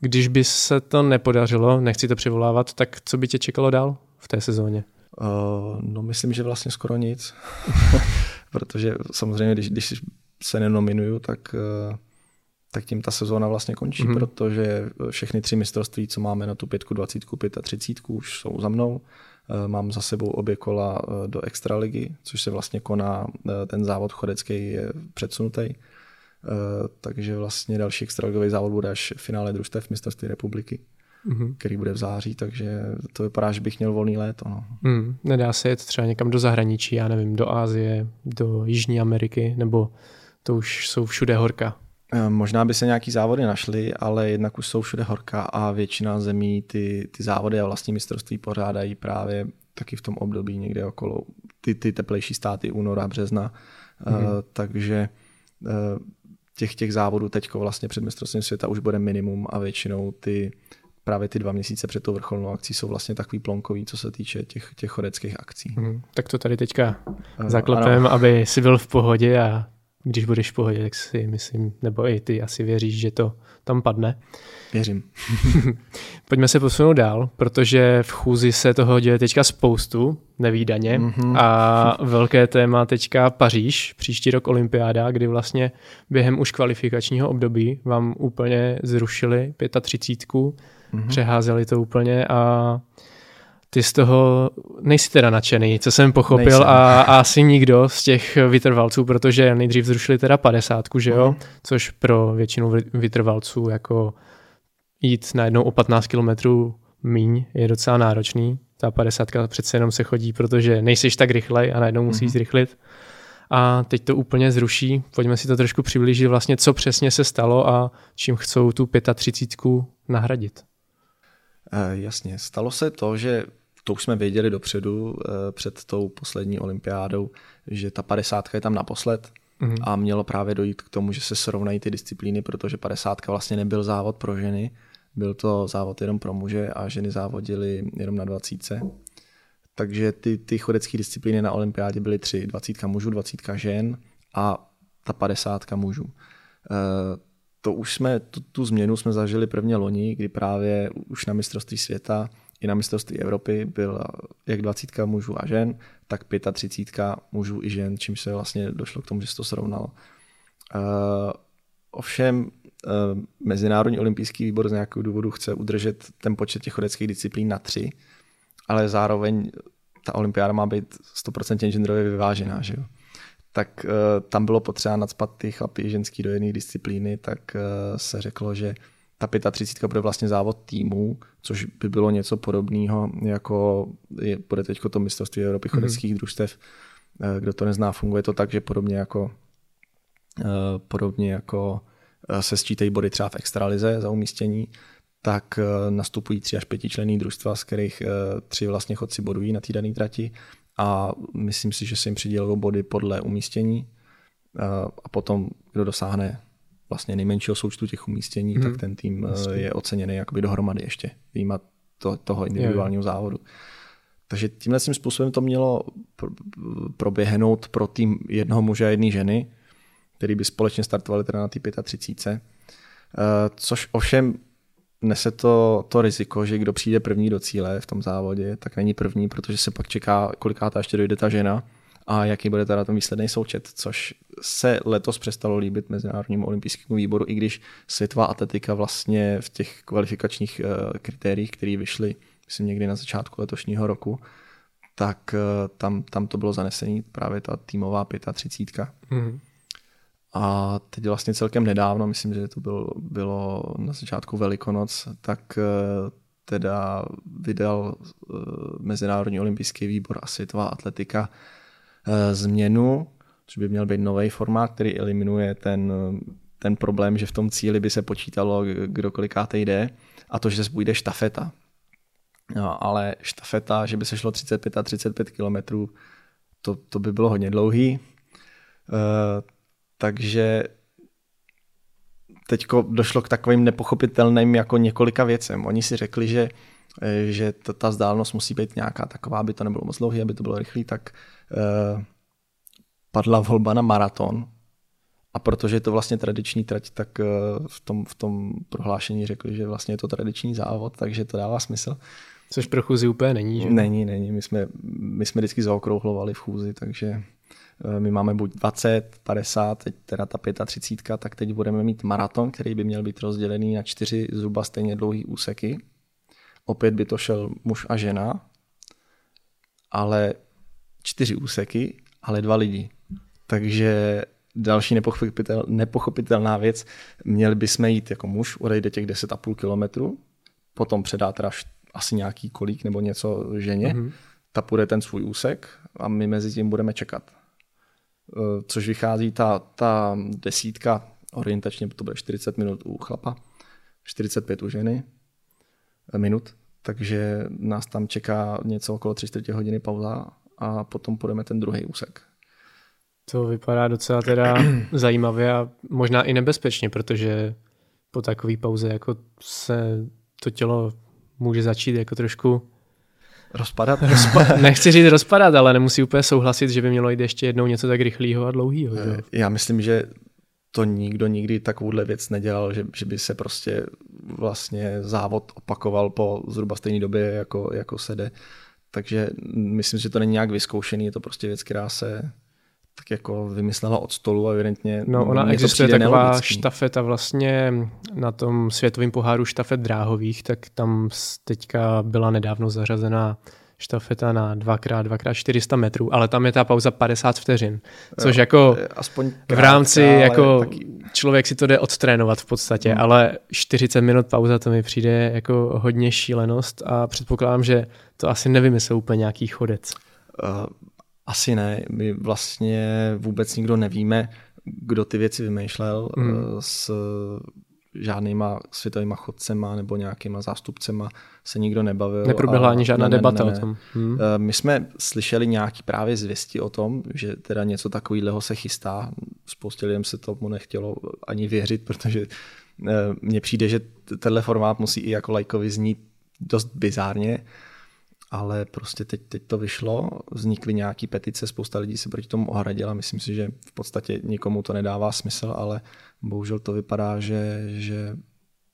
když by se to nepodařilo, nechci to přivolávat, tak co by tě čekalo dál v té sezóně? Uh, no myslím, že vlastně skoro nic, protože samozřejmě, když, když se nenominuju, tak uh, tak tím ta sezóna vlastně končí, mm-hmm. protože všechny tři mistrovství, co máme na tu pětku, dvacítku, pět a třicítku, už jsou za mnou. Eh, mám za sebou obě kola eh, do extraligy, což se vlastně koná, eh, ten závod chodecký je předsunutý. Takže vlastně další extraligový závod bude až v finále družstev mistrovství republiky, mm-hmm. který bude v září, takže to vypadá, že bych měl volný léto. No. Mm, nedá se jet třeba někam do zahraničí, já nevím, do Ázie, do Jižní Ameriky, nebo to už jsou všude horka. Eh, možná by se nějaký závody našly, ale jednak už jsou všude horka a většina zemí ty, ty závody a vlastní mistrovství pořádají právě taky v tom období někde okolo ty, ty teplejší státy února, března. Mm-hmm. Uh, takže uh, těch, těch závodů teďko vlastně před mistrovstvím světa už bude minimum a většinou ty právě ty dva měsíce před tou vrcholnou akcí jsou vlastně takový plonkový, co se týče těch, těch chodeckých akcí. Mm, tak to tady teďka uh, zaklepem, aby si byl v pohodě a když budeš v pohodě, tak si myslím, nebo i ty asi věříš, že to tam padne. Věřím. Pojďme se posunout dál, protože v chůzi se toho děje teďka spoustu, nevýdaně. Mm-hmm. A velké téma teďka Paříž, příští rok olympiáda, kdy vlastně během už kvalifikačního období vám úplně zrušili 35, mm-hmm. přeházeli to úplně a ty z toho nejsi teda nadšený, co jsem pochopil a, a asi nikdo z těch vytrvalců, protože nejdřív zrušili teda 50, že jo, uh-huh. což pro většinu vytrvalců jako jít najednou o 15 kilometrů míň je docela náročný. Ta 50 přece jenom se chodí, protože nejsiš tak rychlej a najednou musíš uh-huh. zrychlit. A teď to úplně zruší. Pojďme si to trošku přiblížit vlastně, co přesně se stalo a čím chcou tu 35 nahradit. Uh, jasně, stalo se to, že to už jsme věděli dopředu eh, před tou poslední olympiádou, že ta padesátka je tam naposled mm-hmm. a mělo právě dojít k tomu, že se srovnají ty disciplíny, protože padesátka vlastně nebyl závod pro ženy, byl to závod jenom pro muže a ženy závodily jenom na dvacítce. Takže ty, ty chodecké disciplíny na olympiádě byly tři. Dvacítka mužů, dvacítka žen a ta padesátka mužů. Eh, to už jsme, tu, tu změnu jsme zažili prvně loni, kdy právě už na mistrovství světa i na mistrovství Evropy byl jak dvacítka mužů a žen, tak třicítka mužů i žen, čímž se vlastně došlo k tomu, že se to srovnalo. Uh, ovšem uh, Mezinárodní olympijský výbor z nějakého důvodu chce udržet ten počet těch chodeckých disciplín na tři, ale zároveň ta olympiáda má být 100% genderově vyvážená, že jo? tak uh, tam bylo potřeba nadspat ty chlapy ženský do jedné disciplíny, tak uh, se řeklo, že ta 35 bude vlastně závod týmů, což by bylo něco podobného, jako je, bude teď to mistrovství Evropy mhm. chodeckých mm-hmm. družstev. Uh, kdo to nezná, funguje to tak, že podobně jako uh, podobně jako se sčítají body třeba v extralize za umístění, tak nastupují tři až pětičlenný družstva, z kterých tři vlastně chodci bodují na té dané trati a myslím si, že se jim přidělují body podle umístění a potom, kdo dosáhne vlastně nejmenšího součtu těch umístění, hmm. tak ten tým Jasně. je oceněný jakoby dohromady ještě, výjima to, toho individuálního závodu. Takže tímhle tím způsobem to mělo proběhnout pro tým jednoho muže a jedné ženy, který by společně startovali teda na té 35. Což ovšem nese to, to riziko, že kdo přijde první do cíle v tom závodě, tak není první, protože se pak čeká, ta ještě dojde ta žena a jaký bude teda ten výsledný součet, což se letos přestalo líbit Mezinárodnímu olympijskému výboru, i když světová atletika vlastně v těch kvalifikačních eh, kritériích, které vyšly, myslím někdy na začátku letošního roku, tak eh, tam, tam to bylo zanesené právě ta týmová 35. Mm-hmm. A teď vlastně celkem nedávno, myslím, že to bylo, bylo na začátku Velikonoc, tak eh, teda vydal Mezinárodní olympijský výbor a světová atletika změnu, což by měl být nový formát, který eliminuje ten, ten problém, že v tom cíli by se počítalo, kdo kolikáte jde, a to, že se půjde štafeta. No, ale štafeta, že by se šlo 35 a 35 kilometrů, to, to by bylo hodně dlouhý. Takže teď došlo k takovým nepochopitelným jako několika věcem. Oni si řekli, že, že ta, ta vzdálenost musí být nějaká taková, aby to nebylo moc dlouhé, aby to bylo rychlé, tak eh, padla volba na maraton. A protože je to vlastně tradiční trať, tak eh, v tom, v tom prohlášení řekli, že vlastně je to tradiční závod, takže to dává smysl. Což pro chůzi úplně není, že? Není, není. My jsme, my jsme vždycky zaokrouhlovali v chůzi, takže Eh, my máme buď 20, 50, teď teda ta 35, tak teď budeme mít maraton, který by měl být rozdělený na čtyři zhruba stejně dlouhý úseky. Opět by to šel muž a žena, ale čtyři úseky, ale dva lidi. Takže další nepochopitel, nepochopitelná věc, měli bychom jít jako muž, odejde těch 10,5 kilometrů, potom předá teda asi nějaký kolík nebo něco ženě, mm-hmm. ta půjde ten svůj úsek a my mezi tím budeme čekat. Eh, což vychází ta, ta desítka, orientačně to bude 40 minut u chlapa, 45 u ženy minut, takže nás tam čeká něco okolo 3 čtvrtě hodiny pauza a potom půjdeme ten druhý úsek. To vypadá docela teda zajímavě a možná i nebezpečně, protože po takové pauze jako se to tělo může začít jako trošku Rozpadat? Rozpa- nechci říct rozpadat, ale nemusí úplně souhlasit, že by mělo jít ještě jednou něco tak rychlého a dlouhého. Já myslím, že to nikdo nikdy takovouhle věc nedělal, že, že by se prostě vlastně závod opakoval po zhruba stejné době, jako, jako se jde. Takže myslím, že to není nějak vyzkoušený, je to prostě věc, která se tak jako vymyslela od stolu a evidentně No ona existuje taková nelogický. štafeta vlastně na tom světovém poháru štafet dráhových, tak tam teďka byla nedávno zařazená štafeta na 2x2x400 metrů, ale tam je ta pauza 50 vteřin, což jo, jako aspoň krátká, v rámci jako taky... člověk si to jde odtrénovat v podstatě, hmm. ale 40 minut pauza to mi přijde jako hodně šílenost a předpokládám, že to asi nevymyslel úplně nějaký chodec. Uh, asi ne, my vlastně vůbec nikdo nevíme, kdo ty věci vymýšlel. Mm. S, žádnýma světovýma chodcema nebo nějakýma zástupcema se nikdo nebavil. Neproběhla ani žádná ne, debata ne, ne, o tom. Hmm. My jsme slyšeli nějaký právě zvěsti o tom, že teda něco takového se chystá. Spoustě lidem se tomu nechtělo ani věřit, protože mně přijde, že tenhle formát musí i jako lajkovi znít dost bizárně, ale prostě teď, teď to vyšlo, vznikly nějaký petice, spousta lidí se proti tomu ohradila, myslím si, že v podstatě nikomu to nedává smysl, ale bohužel to vypadá, že, že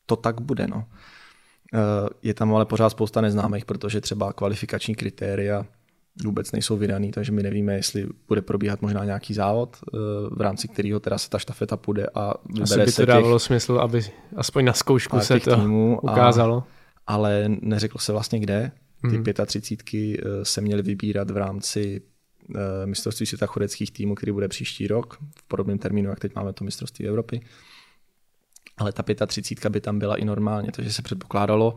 to tak bude. No. Eh, je tam ale pořád spousta neznámých, protože třeba kvalifikační kritéria vůbec nejsou vydaný, takže my nevíme, jestli bude probíhat možná nějaký závod, eh, v rámci kterého teda se ta štafeta půjde a vybere Asi by to se dávalo těch, smysl, aby aspoň na zkoušku se to ukázalo. A, ale neřeklo se vlastně kde. Ty mm. 35 eh, se měly vybírat v rámci mistrovství světa chodeckých týmů, který bude příští rok, v podobném termínu, jak teď máme to mistrovství Evropy ale ta 35 by tam byla i normálně, takže se předpokládalo,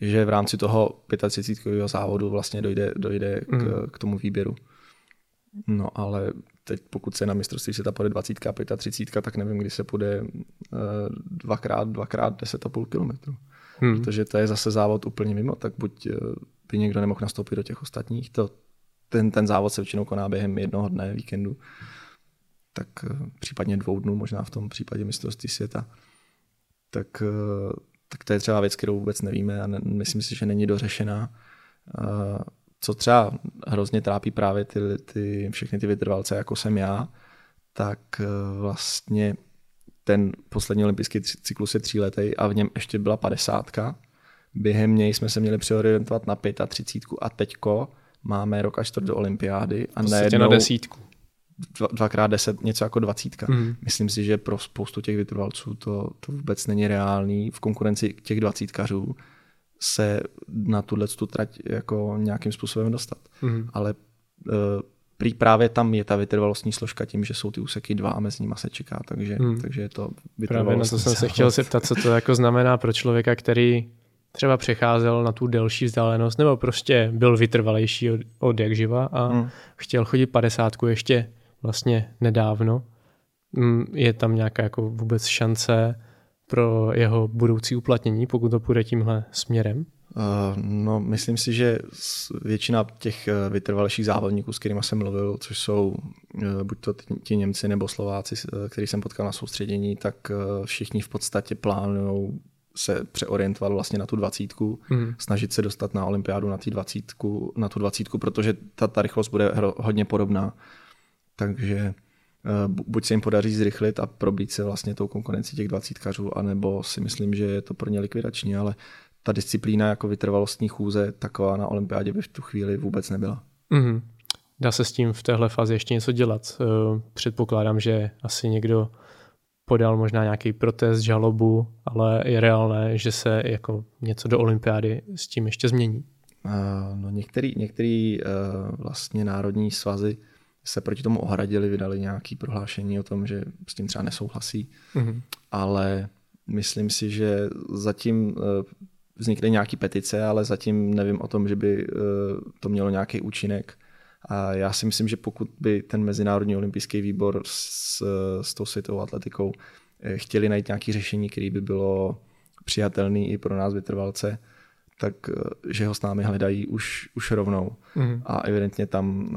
že v rámci toho 35 závodu vlastně dojde, dojde k, mm. k tomu výběru. No ale teď pokud se na mistrovství světa půjde 20 a 35, tak nevím, kdy se půjde uh, dvakrát, dvakrát 10,5 kilometrů. Hmm. Protože to je zase závod úplně mimo, tak buď by někdo nemohl nastoupit do těch ostatních, to, ten, ten závod se většinou koná během jednoho dne, víkendu, tak uh, případně dvou dnů, možná v tom případě mistrovství světa tak, eh, tak to je třeba věc, kterou vůbec nevíme a ne, myslím si, že není dořešená. Eh, co třeba hrozně trápí právě ty, ty, všechny ty vytrvalce, jako jsem já, tak eh, vlastně ten poslední olympijský cyklus je tříletý a v něm ještě byla padesátka. Během něj jsme se měli přeorientovat na 35 a teďko máme rok až čtvrt do olympiády. A najednou, na desítku dvakrát deset, něco jako dvacítka. Mm. Myslím si, že pro spoustu těch vytrvalců to, to vůbec není reálný. V konkurenci těch dvacítkařů se na tuhle tu trať jako nějakým způsobem dostat. Mm. Ale uh, prý právě tam je ta vytrvalostní složka tím, že jsou ty úseky dva a mezi nimi se čeká, takže, mm. takže je to Právě na to jsem se chtěl zeptat, co to jako znamená pro člověka, který třeba přecházel na tu delší vzdálenost, nebo prostě byl vytrvalejší od, od jak živa a mm. chtěl chodit padesátku ještě vlastně nedávno. Mm, je tam nějaká jako vůbec šance pro jeho budoucí uplatnění, pokud to půjde tímhle směrem? Uh, no, myslím si, že většina těch eh, vytrvalejších závodníků, s kterými jsem mluvil, což jsou uh, buď to ti Němci nebo Slováci, který jsem potkal na soustředění, tak uh, všichni v podstatě plánují se přeorientovat vlastně na tu dvacítku, mm. snažit se dostat na olympiádu na, dvacítku, na tu dvacítku, protože ta, ta rychlost bude hodně podobná takže eh, buď se jim podaří zrychlit a probít se vlastně tou konkurencí těch dvacítkařů, anebo si myslím, že je to pro ně likvidační, ale ta disciplína jako vytrvalostní chůze taková na olympiádě by v tu chvíli vůbec nebyla. Mm-hmm. Dá se s tím v téhle fázi ještě něco dělat? Eh, předpokládám, že asi někdo podal možná nějaký protest, žalobu, ale je reálné, že se jako něco do olympiády s tím ještě změní. Uh, no některý, některý uh, vlastně národní svazy se proti tomu ohradili, vydali nějaké prohlášení o tom, že s tím třeba nesouhlasí, mm-hmm. ale myslím si, že zatím eh, vznikly nějaké petice, ale zatím nevím o tom, že by eh, to mělo nějaký účinek. A já si myslím, že pokud by ten Mezinárodní olympijský výbor s, s tou světovou atletikou eh, chtěli najít nějaké řešení, které by bylo přijatelné i pro nás vytrvalce, tak že ho s námi hledají už, už rovnou. Mm-hmm. A evidentně tam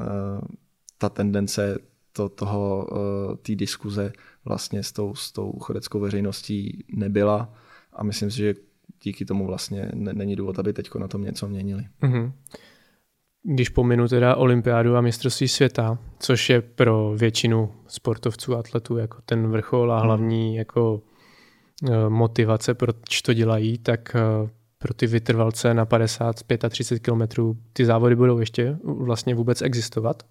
ta tendence to, toho, eh, té diskuze vlastně s tou, s tou chodeckou veřejností nebyla a myslím si, že díky tomu vlastně není důvod, aby teď na tom něco měnili. Mm-hmm. Když pominu teda olympiádu a mistrovství světa, což je pro většinu sportovců a atletů jako ten vrchol a mhm. hlavní jako eh, motivace, proč to dělají, tak eh, pro ty vytrvalce na 50, 35 kilometrů ty závody budou ještě vlastně vůbec existovat?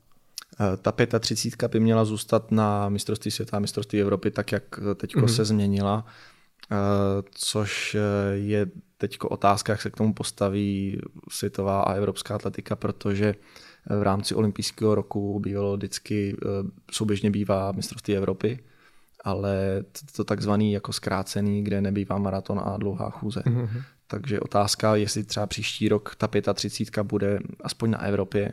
Eh, ta 35 by měla zůstat na mistrovství světa a mistrovství Evropy tak, jak teď mm-hmm. se změnila, což je teď otázka, jak se k tomu postaví světová a evropská atletika, protože v rámci olympijského roku bývalo vždycky, souběžně bývá mistrovství Evropy, ale to takzvaný jako zkrácený, kde nebývá maraton a dlouhá chůze. Mm-hmm. Takže otázka, jestli třeba příští rok ta 35 bude aspoň na Evropě,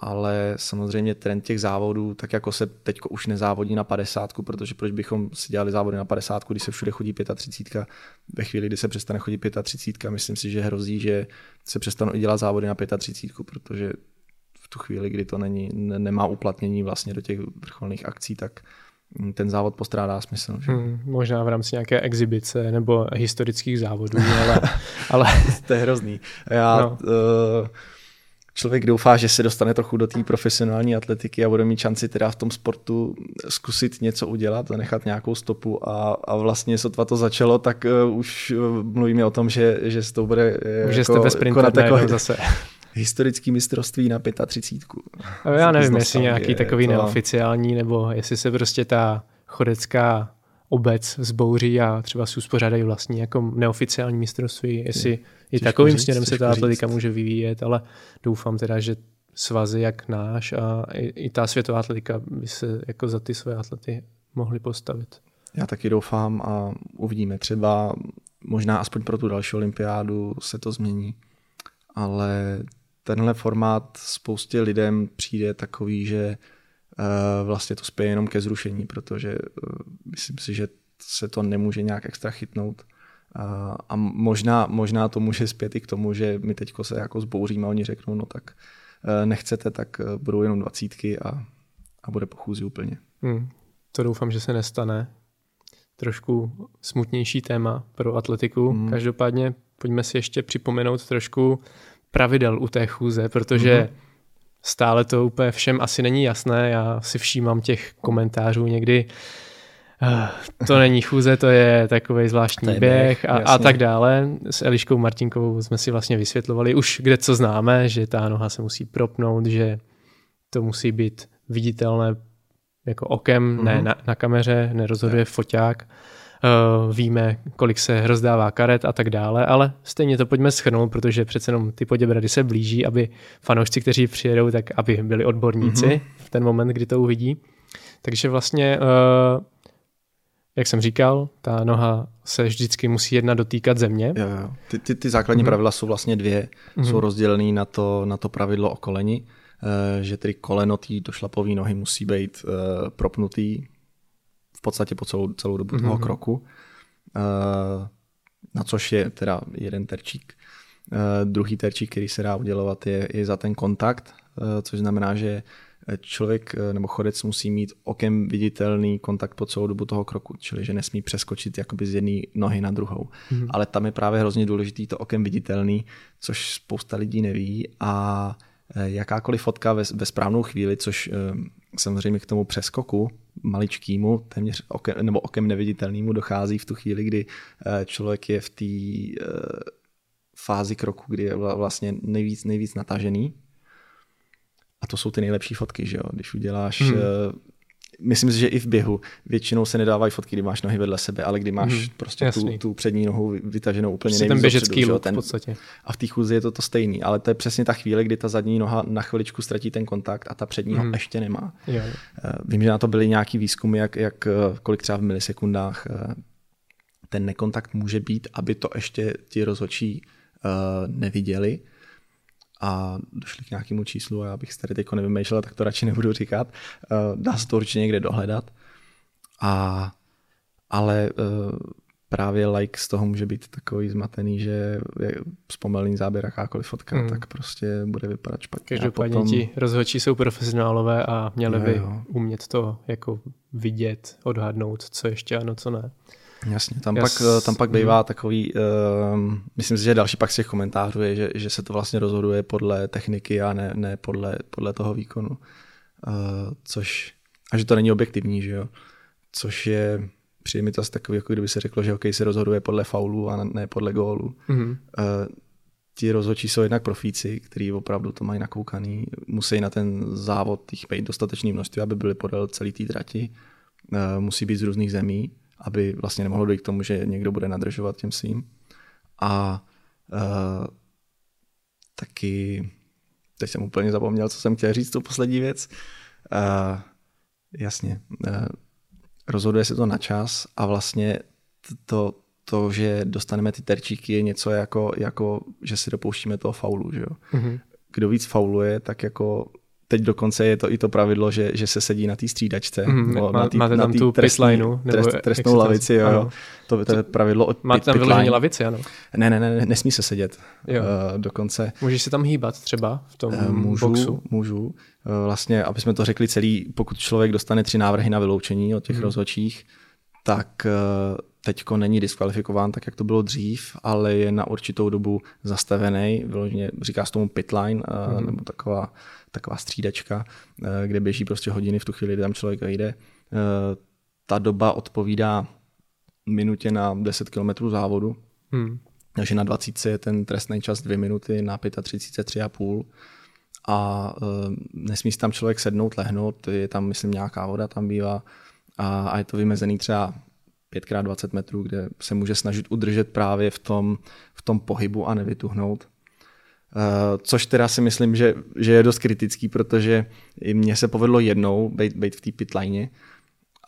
ale samozřejmě trend těch závodů, tak jako se teď už nezávodí na 50, protože proč bychom si dělali závody na 50, když se všude chodí 35, ve chvíli, kdy se přestane chodit 35, myslím si, že hrozí, že se přestanou i dělat závody na 35, protože v tu chvíli, kdy to není, ne, nemá uplatnění vlastně do těch vrcholných akcí, tak ten závod postrádá smysl. Že? Hmm, možná v rámci nějaké exibice nebo historických závodů, ale... ale... to je hrozný. Já, no. uh, člověk doufá, že se dostane trochu do té profesionální atletiky a bude mít šanci teda v tom sportu zkusit něco udělat, nechat nějakou stopu a, a vlastně sotva to začalo, tak uh, už uh, mluvíme o tom, že, že se to bude uh, že jako, jste konat jako zase. historický mistrovství na 35. Já nevím, jestli nějaký takový to... neoficiální, nebo jestli se prostě ta chodecká obec zbouří a třeba si uspořádají vlastní jako neoficiální mistrovství, jestli je, i takovým říct, směrem se ta atletika může vyvíjet, ale doufám teda, že svazy jak náš a i, i ta světová atletika by se jako za ty své atlety mohly postavit. Já taky doufám a uvidíme. Třeba možná aspoň pro tu další olympiádu se to změní, ale tenhle formát spoustě lidem přijde takový, že vlastně to spěje jenom ke zrušení, protože uh, myslím si, že se to nemůže nějak extra chytnout. Uh, a možná, možná to může zpět i k tomu, že my teď se jako zbouříme a oni řeknou, no tak nechcete, tak budou jenom dvacítky a, a bude pochůzí úplně. Hmm, to doufám, že se nestane. Trošku smutnější téma pro atletiku. Hmm. Každopádně pojďme si ještě připomenout trošku pravidel u té chůze, protože mm-hmm. Stále to úplně všem asi není jasné. Já si všímám těch komentářů někdy, uh, to není chůze, to je takový zvláštní je běh a, a tak dále. S Eliškou Martinkovou jsme si vlastně vysvětlovali už kde co známe, že ta noha se musí propnout, že to musí být viditelné jako okem, mm-hmm. ne mhm. na, na kameře, nerozhoduje foťák. Eh, víme, kolik se rozdává karet a tak dále, ale stejně to pojďme schrnout, protože přece jenom ty poděbrady se blíží, aby fanoušci, kteří přijedou, tak aby byli odborníci mm-hmm. v ten moment, kdy to uvidí. Takže vlastně, uh, jak jsem říkal, ta noha se vždycky musí jedna dotýkat země. Jo, jo. Ty, ty, ty základní mm-hmm. pravidla jsou vlastně dvě. Mm-hmm. Jsou rozdělený na to, na to pravidlo o koleni, uh, že tedy koleno té došlapové nohy musí být uh, propnutý podstatě po celou, celou dobu mm-hmm. toho mhm. kroku, uh, na což je teda jeden terčík. Uh, druhý terčík, který se dá udělovat, je, je za ten kontakt, uh, což znamená, že člověk nebo chodec musí mít okem viditelný kontakt po celou dobu toho kroku, čili že nesmí přeskočit jakoby z jedné nohy na druhou. Mm-hmm. Ale tam je právě hrozně důležitý to okem viditelný, což spousta lidí neví a jakákoliv fotka ve, ve správnou chvíli, což samozřejmě k tomu přeskoku maličkýmu, téměř okem, nebo okem neviditelnému dochází v tu chvíli, kdy eh, člověk je v té eh, fázi kroku, kdy je vlastně nejvíc, nejvíc natažený. A to jsou ty nejlepší fotky, že jo? Když uděláš hmm myslím si, že i v běhu většinou se nedávají fotky, kdy máš nohy vedle sebe, ale kdy máš hmm, prostě tu, tu přední nohu vytaženou úplně prostě ten běžecký dopředu, ten, v podstatě. A v té chůzi je to to stejný, ale to je přesně ta chvíle, kdy ta zadní noha na chviličku ztratí ten kontakt a ta přední hmm. ho ještě nemá. Jo. Eh, vím, že na to byly nějaký výzkumy, jak, jak eh, kolik třeba v milisekundách eh, ten nekontakt může být, aby to ještě ti rozhodčí neviděli a došli k nějakému číslu a já bych se tady teď nevymýšlel, tak to radši nebudu říkat. Eh, dá se to určitě někde dohledat. A, ale eh, právě like z toho může být takový zmatený, že zpomalený záběr, jakákoliv fotka, hmm. tak prostě bude vypadat špatně. Každopádně potom... ti rozhodčí jsou profesionálové a měli by umět to jako vidět, odhadnout, co ještě ano, co ne. Jasně, tam, Jas... pak, tam pak bývá takový, uh, myslím si, že další pak z těch komentářů je, že, že se to vlastně rozhoduje podle techniky a ne, ne podle, podle toho výkonu. Uh, což, a že to není objektivní, že jo. Což je, přijde mi to asi takový, jako kdyby se řeklo, že hokej se rozhoduje podle faulů a ne podle gólu. Mm-hmm. Uh, ti rozhodčí jsou jednak profíci, kteří opravdu to mají nakoukaný, musí na ten závod jich být dostatečný množství, aby byli podél celý té trati, uh, musí být z různých zemí, aby vlastně nemohlo dojít k tomu, že někdo bude nadržovat těm svým. A uh, taky, teď jsem úplně zapomněl, co jsem chtěl říct, tu poslední věc. Uh, jasně, uh, rozhoduje se to na čas a vlastně to, to, že dostaneme ty terčíky, je něco jako, jako že si dopouštíme toho faulu. Že jo? Mm-hmm. Kdo víc fauluje, tak jako teď dokonce je to i to pravidlo, že, že se sedí na té střídačce. Mm, nebo má, na tý, máte tam na tu trestní, pitlineu, nebo trest, trestnou lavici, jo, jo. To, to je pravidlo od Máte pit, tam vyloženě lavici, ano? Ne, ne, ne, nesmí se sedět. Jo. Uh, dokonce. Můžeš se tam hýbat třeba v tom uh, můžu, boxu? Můžu. Uh, vlastně, aby jsme to řekli celý, pokud člověk dostane tři návrhy na vyloučení od těch mm. rozhodčích, tak uh, teďko není diskvalifikován tak, jak to bylo dřív, ale je na určitou dobu zastavený, vyloženě říká se tomu pitline, mm. nebo taková, taková střídačka, kde běží prostě hodiny v tu chvíli, kdy tam člověk vejde. Ta doba odpovídá minutě na 10 km závodu, mm. takže na 20 je ten trestný čas 2 minuty, na 35 3,5 a nesmí si tam člověk sednout, lehnout, je tam, myslím, nějaká voda tam bývá a, a je to vymezený třeba 5x20 metrů, kde se může snažit udržet právě v tom, v tom pohybu a nevytuhnout. Uh, což teda si myslím, že, že je dost kritický, protože i mně se povedlo jednou být, být v té pitline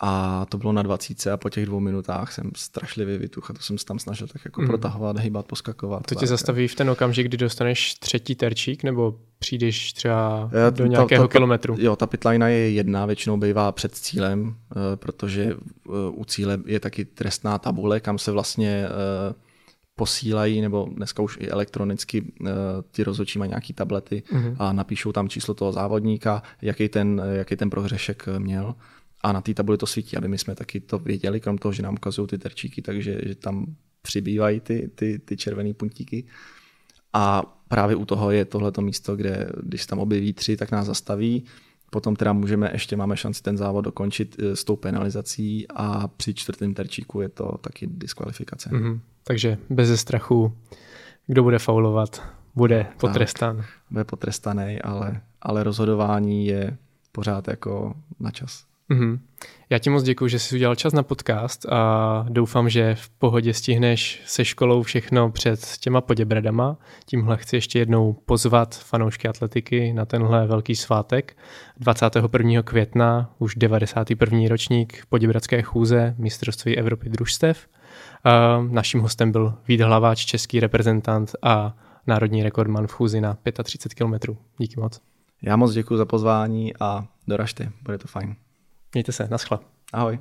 a to bylo na 20 a po těch dvou minutách jsem strašlivě vytuch a to jsem se tam snažil tak jako mm. protahovat, hýbat, poskakovat. To tě zastaví v ten okamžik, kdy dostaneš třetí terčík nebo přijdeš třeba Já, do nějakého ta, ta, kilometru? Jo, ta pitlina je jedna, většinou bývá před cílem, eh, protože eh, u cíle je taky trestná tabule, kam se vlastně eh, posílají, nebo dneska už i elektronicky ti rozhodčí mají nějaký tablety mm-hmm. a napíšou tam číslo toho závodníka, jaký ten, jaký ten prohřešek měl a na té tabuli to svítí, aby my jsme taky to věděli, krom toho, že nám ukazují ty terčíky, takže že tam přibývají ty, ty, ty červené puntíky. A právě u toho je tohleto místo, kde když tam objeví tři, tak nás zastaví. Potom teda můžeme, ještě máme šanci ten závod dokončit eh, s tou penalizací a při čtvrtém terčíku je to taky diskvalifikace. Mm-hmm. Takže bez strachu, kdo bude faulovat, bude potrestán. Tak, bude potrestaný, ale, ale rozhodování je pořád jako na čas. Mm-hmm. Já ti moc děkuji, že jsi udělal čas na podcast a doufám, že v pohodě stihneš se školou všechno před těma poděbradama. Tímhle chci ještě jednou pozvat fanoušky atletiky na tenhle velký svátek. 21. května, už 91. ročník poděbradské chůze mistrovství Evropy družstev. Naším hostem byl Vít Hlaváč, český reprezentant a národní rekordman v chůzi na 35 km. Díky moc. Já moc děkuji za pozvání a doražte, bude to fajn. Mějte se, naschle. Ahoj.